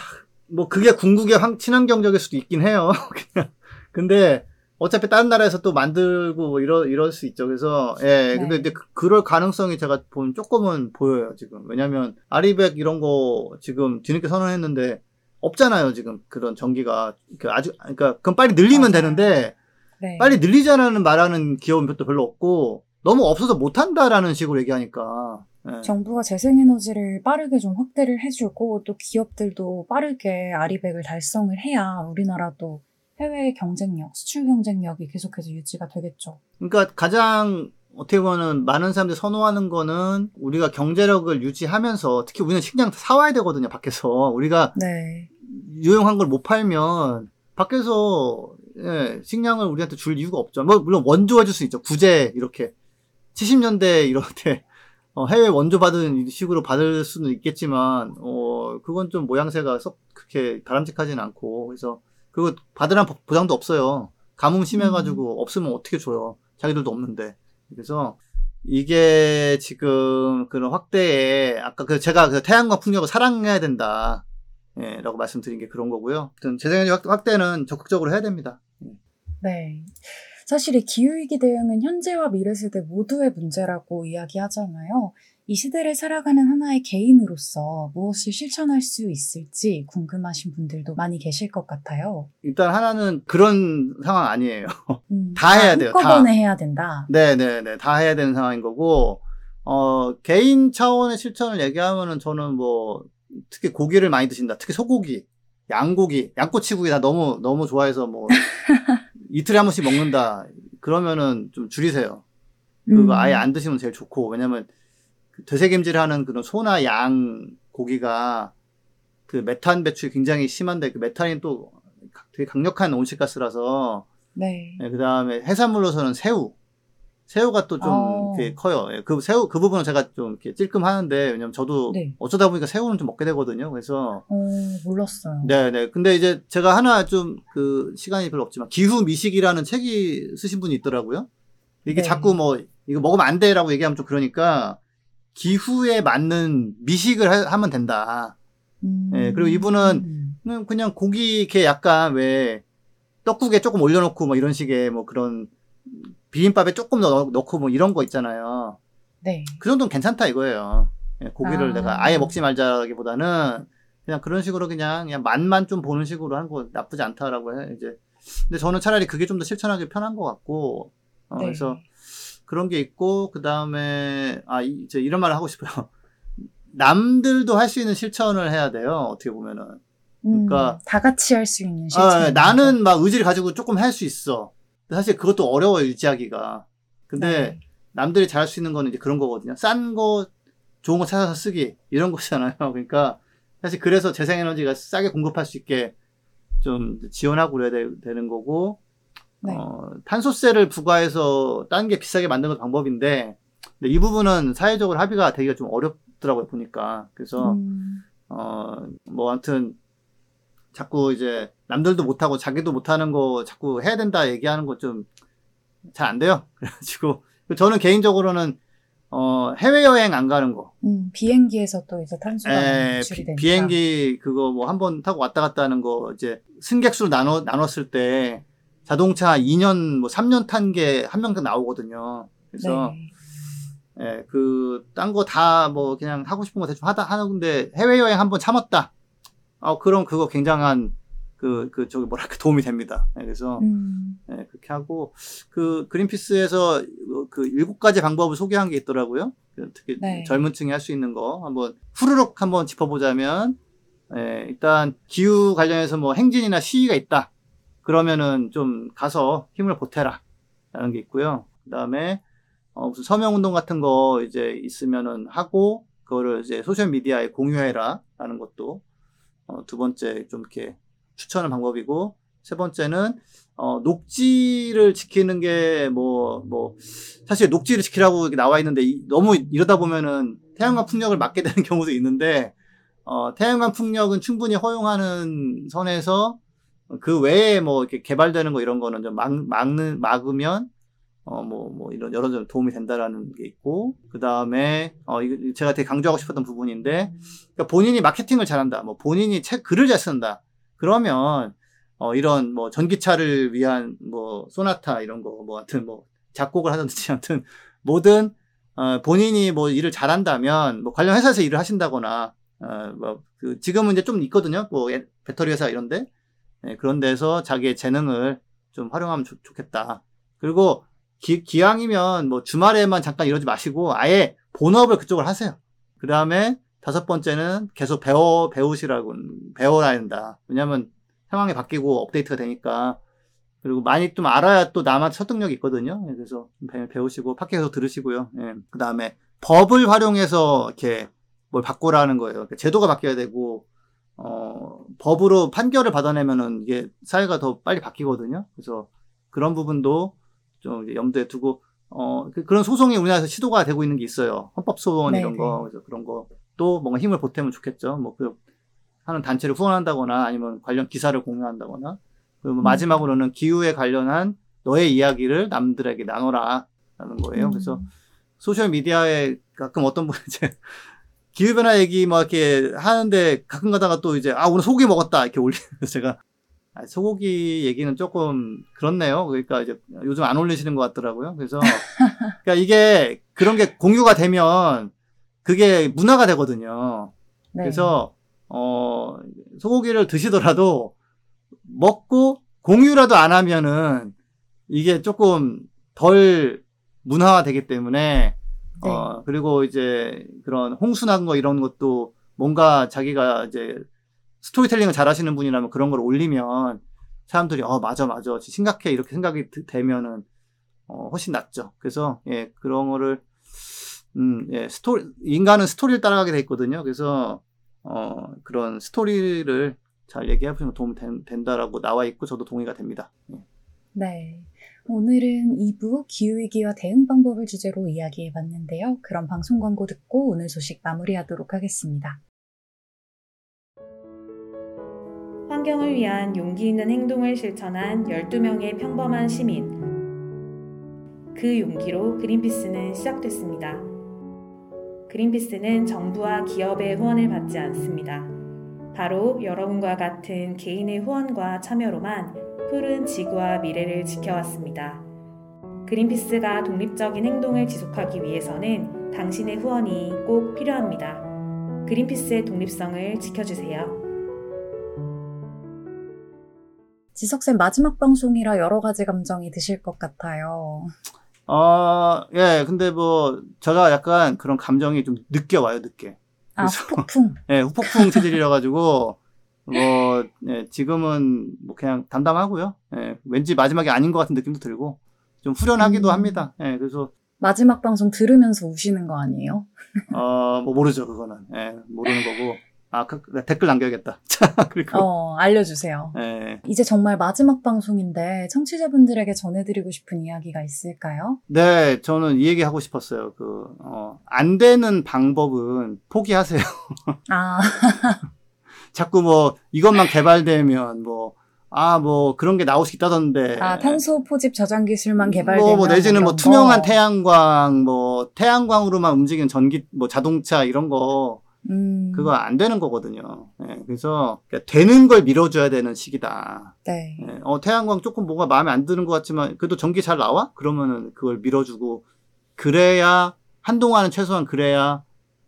뭐 그게 궁극의 황- 친환경적일 수도 있긴 해요. <laughs> 그냥. 근데 어차피 다른 나라에서 또 만들고 뭐 이러, 이럴 수 있죠. 그래서, 예, 근데 네. 이제 그- 그럴 가능성이 제가 보면 조금은 보여요, 지금. 왜냐면, 아리백 이런 거 지금 뒤늦게 선언했는데, 없잖아요, 지금. 그런 전기가. 그 아주, 그러니까, 그건 빨리 늘리면 맞아요. 되는데, 네. 빨리 늘리자라는 말하는 기업 은 또 별로 없고, 너무 없어서 못한다라는 식으로 얘기하니까. 예. 정부가 재생에너지를 빠르게 좀 확대를 해주고 또 기업들도 빠르게 아리백을 달성을 해야 우리나라도 해외 경쟁력, 수출 경쟁력이 계속해서 유지가 되겠죠. 그러니까 가장 어떻게 보면 많은 사람들이 선호하는 거는 우리가 경제력을 유지하면서 특히 우리는 식량 사와야 되거든요, 밖에서. 우리가 네. 유용한 걸 못 팔면 밖에서 예, 식량을 우리한테 줄 이유가 없죠. 뭐 물론 원조해 줄 수 있죠. 구제 이렇게 70년대 이럴 때 어, 해외 원조 받은 식으로 받을 수는 있겠지만 어 그건 좀 모양새가 썩 그렇게 바람직하지는 않고 그래서 그거 받으란 보- 보장도 없어요. 가뭄 심해가지고 없으면 어떻게 줘요? 자기들도 없는데 그래서 이게 지금 그런 확대에 아까 그 제가 그 태양광 풍력을 사랑해야 된다. 예, 라고 말씀드린 게 그런 거고요. 아무튼 재생에너지 확- 확대는 적극적으로 해야 됩니다. 네. 사실 이 기후위기 대응은 현재와 미래 세대 모두의 문제라고 이야기하잖아요. 이 시대를 살아가는 하나의 개인으로서 무엇을 실천할 수 있을지 궁금하신 분들도 많이 계실 것 같아요. 일단 하나는 그런 상황 아니에요. <laughs> 음, 다 해야 돼요, 다. 한꺼번에 해야 된다. 네네네. 다 해야 되는 상황인 거고, 어, 개인 차원의 실천을 얘기하면은 저는 뭐, 특히 고기를 많이 드신다. 특히 소고기, 양고기, 양꼬치고기 다 너무, 너무 좋아해서 뭐, <laughs> 이틀에 한 번씩 먹는다. 그러면은 좀 줄이세요. 그거 음, 아예 안 드시면 제일 좋고, 왜냐면, 그 되새김질 하는 그런 소나 양 고기가 그 메탄 배출이 굉장히 심한데, 그 메탄이 또 되게 강력한 온실가스라서, 네. 그 다음에 해산물로서는 새우. 새우가 또좀 어. 커요. 예, 그 새우, 그 부분은 제가 좀 이렇게 찔끔 하는데, 왜냐면 저도 네. 어쩌다 보니까 새우는 좀 먹게 되거든요. 그래서, 어, 몰랐어요. 네 네. 근데 이제 제가 하나 좀 그 시간이 별로 없지만, 기후 미식이라는 책이 쓰신 분이 있더라고요. 이게 네. 자꾸 뭐, 이거 먹으면 안 돼라고 얘기하면 좀 그러니까, 기후에 맞는 미식을 하, 면 된다. 음, 예, 그리고 이분은 음, 그냥, 그냥 고기 이렇게 약간 왜 떡국에 조금 올려놓고 뭐 이런 식의 뭐 그런 비빔밥에 조금 넣, 넣고 뭐 이런 거 있잖아요. 네. 그 정도는 괜찮다 이거예요. 예, 고기를 아. 내가 아예 먹지 말자기보다는 그냥 그런 식으로 그냥 그냥 맛만 좀 보는 식으로 하는 거 나쁘지 않다라고 해 이제. 근데 저는 차라리 그게 좀 더 실천하기 편한 것 같고 어, 네. 그래서 그런 게 있고 그 다음에 아 이, 제 이런 말을 하고 싶어요. <laughs> 남들도 할 수 있는 실천을 해야 돼요. 어떻게 보면은. 음, 그러니까- 다 같이 할 수 있는 아, 실천. 나는 막 의지를 가지고 조금 할 수 있어. 사실 그것도 어려워요 유지하기가. 근데 네. 남들이 잘할 수 있는 거는 이제 그런 거거든요. 싼 거, 좋은 거 찾아서 쓰기 이런 거잖아요. <laughs> 그러니까 사실 그래서 재생에너지가 싸게 공급할 수 있게 좀 지원하고 그래야 되, 는 거고 네. 어, 탄소세를 부과해서 딴 게 비싸게 만드는 것도 방법인데 근데 이 부분은 사회적으로 합의가 되기가 좀 어렵더라고요 보니까 그래서 음, 어, 뭐, 아무튼, 자꾸 이제, 남들도 못하고 자기도 못하는 거 자꾸 해야 된다 얘기하는 거 좀 잘 안 돼요. <laughs> 그래가지고, 저는 개인적으로는, 어, 해외 여행 안 가는 거. 음, 비행기에서 또 이제 탄소가 에, 배출이 비, 되니까. 비행기 그거 뭐 한 번 타고 왔다 갔다 하는 거, 이제, 승객수로 나눠, 나눴을 때, 자동차 2년, 뭐 3년 탄 게 한 명당 나오거든요. 그래서, 네. 예, 그, 딴 거 다 뭐 그냥 하고 싶은 거 대충 하다 하는데 해외 여행 한번 참았다. 어, 그럼 그거 굉장한 그, 그, 저기 뭐랄까 도움이 됩니다. 예, 그래서, 음, 예, 그렇게 하고, 그, 그린피스에서 그 일곱 가지 방법을 소개한 게 있더라고요. 그 특히 네. 젊은 층이 할 수 있는 거 한번 후루룩 한번 짚어보자면, 예, 일단 기후 관련해서 뭐 행진이나 시위가 있다. 그러면은 좀 가서 힘을 보태라. 라는 게 있고요. 그 다음에, 어, 무슨 서명운동 같은 거 이제 있으면은 하고, 그거를 이제 소셜미디어에 공유해라. 라는 것도, 어, 두 번째 좀 이렇게 추천하는 방법이고, 세 번째는, 어, 녹지를 지키는 게 뭐, 뭐, 사실 녹지를 지키라고 나와 있는데, 이- 너무 이러다 보면은 태양광 풍력을 막게 되는 <laughs> 경우도 있는데, 어, 태양광 풍력은 충분히 허용하는 선에서 그 외에 뭐 이렇게 개발되는 거 이런 거는 좀 막, 막는, 막으면, 어, 뭐, 뭐, 이런 여러 점 도움이 된다라는 게 있고, 그 다음에, 어, 이거 제가 되게 강조하고 싶었던 부분인데, 그러니까 본인이 마케팅을 잘한다, 뭐, 본인이 책, 글을 잘 쓴다. 그러면, 어, 이런 뭐, 전기차를 위한 뭐, 소나타 이런 거, 뭐, 하여튼 뭐, 작곡을 하든지, <laughs> 하여튼, 뭐든, 어, 본인이 뭐, 일을 잘한다면, 뭐, 관련 회사에서 일을 하신다거나, 어, 뭐, 그, 지금은 이제 좀 있거든요. 뭐, 예, 배터리 회사 이런데. 예, 그런 데서 자기의 재능을 좀 활용하면 좋, 좋겠다. 그리고 기, 기왕이면 뭐 주말에만 잠깐 이러지 마시고 아예 본업을 그쪽을 하세요. 그 다음에 다섯 번째는 계속 배워, 배우시라고, 배워야 된다. 왜냐면 상황이 바뀌고 업데이트가 되니까. 그리고 많이 좀 알아야 또 나만 설득력이 있거든요. 예, 그래서 배- 배우시고, 팟캐스트 들으시고요. 그 다음에 법을 활용해서 이렇게 뭘 바꾸라는 거예요. 그러니까 제도가 바뀌어야 되고, 어, 법으로 판결을 받아내면은 이게 사회가 더 빨리 바뀌거든요. 그래서 그런 부분도 좀 염두에 두고, 어, 그- 그런 소송이 우리나라에서 시도가 되고 있는 게 있어요. 헌법 소원 네, 이런 거. 그래서 그런 것도 뭔가 힘을 보태면 좋겠죠. 뭐, 그, 하는 단체를 후원한다거나 아니면 관련 기사를 공유한다거나. 그리고 뭐 음. 마지막으로는 기후에 관련한 너의 이야기를 남들에게 나눠라. 라는 거예요. 음, 그래서 소셜 미디어에 가끔 어떤 분이 이제 기후변화 얘기 막 이렇게 하는데 가끔 가다가 또 이제 아 오늘 소고기 먹었다 이렇게 올리는 <laughs> 제가 아, 소고기 얘기는 조금 그렇네요. 그러니까 이제 요즘 안 올리시는 것 같더라고요. 그래서 <laughs> 그러니까 이게 그런 게 공유가 되면 그게 문화가 되거든요. 네. 그래서 어 소고기를 드시더라도 먹고 공유라도 안 하면은 이게 조금 덜 문화화 되기 때문에 네. 어 그리고 이제 그런 홍순한 거 이런 것도 뭔가 자기가 이제 스토리텔링을 잘 하시는 분이라면 그런 걸 올리면 사람들이 어 맞아 맞아 심각해 이렇게 생각이 드- 되면은 어 훨씬 낫죠. 그래서 예 그런 거를 음 예 스토리 인간은 스토리를 따라가게 돼 있거든요. 그래서 어 그런 스토리를 잘 얘기해 보시면 도움이 된, 된다라고 나와 있고 저도 동의가 됩니다. 예. 네. 오늘은 2부 기후위기와 대응 방법을 주제로 이야기해 봤는데요. 그럼 방송 광고 듣고 오늘 소식 마무리하도록 하겠습니다. 환경을 위한 용기 있는 행동을 실천한 12명의 평범한 시민. 그 용기로 그린피스는 시작됐습니다. 그린피스는 정부와 기업의 후원을 받지 않습니다. 바로 여러분과 같은 개인의 후원과 참여로만 푸른 지구와 미래를 지켜왔습니다. 그린피스가 독립적인 행동을 지속하기 위해서는 당신의 후원이 꼭 필요합니다. 그린피스의 독립성을 지켜주세요. 지석쌤 마지막 방송이라 여러 가지 감정이 드실 것 같아요. 어, 예, 근데 뭐, 제가 약간 그런 감정이 좀 늦게 와요, 늦게. 아, 그래서- 후폭풍. <laughs> 예, 후폭풍 체질이라가지고, 뭐, 예, 지금은 뭐 그냥 담담하고요. 예, 왠지 마지막이 아닌 것 같은 느낌도 들고, 좀 후련하기도 음. 합니다. 예, 그래서, 마지막 방송 들으면서 우시는 거 아니에요? 어, 뭐 모르죠, 그거는. 예, 모르는 거고. 아, 그, 네, 댓글 남겨야겠다. <laughs> 자, 그리고, 어, 알려주세요. 예. 이제 정말 마지막 방송인데 청취자분들에게 전해드리고 싶은 이야기가 있을까요? 네, 저는 이 얘기 하고 싶었어요. 그, 어, 안 되는 방법은 포기하세요. 아, <laughs> 자꾸 뭐, 이것만 개발되면 뭐, 아, 뭐, 그런 게 나올 수 있다던데. 아 탄소 포집 저장 기술만 개발되면 뭐, 뭐 내지는 뭐 투명한 거. 태양광, 뭐 태양광으로만 움직이는 전기, 뭐 자동차 이런 거 음, 그거 안 되는 거거든요. 예, 그래서 그러니까 되는 걸 밀어줘야 되는 시기다. 네. 예, 어 태양광 조금 뭐가 마음에 안 드는 것 같지만 그래도 전기 잘 나와? 그러면은 그걸 밀어주고 그래야 한동안은 최소한 그래야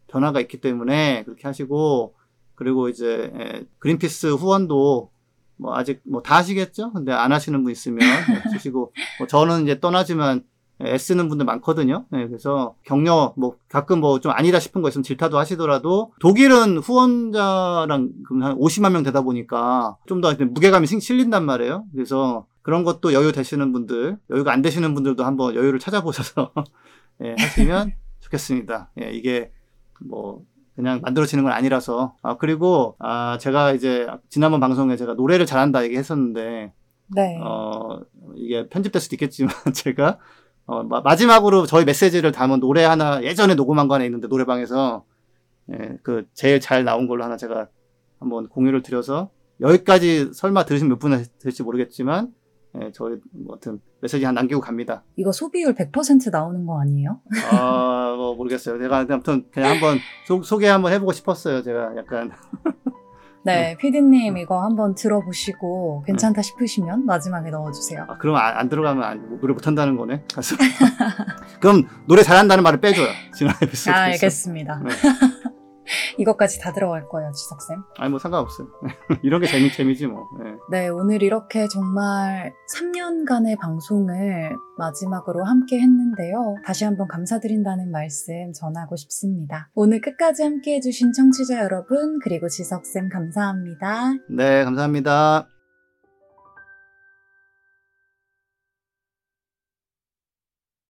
변화가 있기 때문에 그렇게 하시고 그리고 이제 예, 그린피스 후원도 뭐 아직 뭐 다 하시겠죠? 근데 안 하시는 분 있으면 예, <laughs> 주시고 뭐 저는 이제 떠나지만 예, 애쓰는 분들 많거든요. 예, 그래서 격려 뭐 가끔 뭐 좀 아니다 싶은 거 있으면 질타도 하시더라도 독일은 후원자랑 그럼 한 50만 명 되다 보니까 좀 더 무게감이 생- 실린단 말이에요. 그래서 그런 것도 여유 되시는 분들, 여유가 안 되시는 분들도 한번 여유를 찾아보셔서 <laughs> 예, 하시면 좋겠습니다. 예, 이게 뭐 그냥 만들어지는 건 아니라서 아 그리고 아 제가 이제 지난번 방송에 제가 노래를 잘한다 얘기했었는데 네. 어, 이게 편집될 수도 있겠지만, <laughs> 제가, 어, 마, 마지막으로 저희 메시지를 담은 노래 하나 예전에 녹음한 거 하나 있는데, 노래방에서, 예, 그, 제일 잘 나온 걸로 하나 제가 한번 공유를 드려서, 여기까지 설마 들으시면 몇분 될지 모르겠지만, 예, 저희, 뭐, 하여튼, 메시지 하나 남기고 갑니다. 이거 소비율 100% 나오는 거 아니에요? 아, 뭐, 모르겠어요. 제가, 아무튼, 그냥 한번, 소, 소개 한번 해보고 싶었어요. 제가 약간. <laughs> 네, 피디님 이거 한번 들어보시고 괜찮다 싶으시면 마지막에 넣어주세요. 아, 그럼 안, 안 들어가면 안- 노래 못한다는 거네. <laughs> 그럼 노래 잘한다는 말을 빼줘요. 지난 에피소드에서. 아, 알겠습니다. 네. <laughs> 이것까지 다 들어갈 거예요, 지석쌤. 아니 뭐 상관없어요. <laughs> 이런 게 재미 재미지 뭐. 예. 네, 오늘 이렇게 정말 3년간의 방송을 마지막으로 함께 했는데요. 다시 한번 감사드린다는 말씀 전하고 싶습니다. 오늘 끝까지 함께 해주신 청취자 여러분, 그리고 지석쌤 감사합니다. 네, 감사합니다.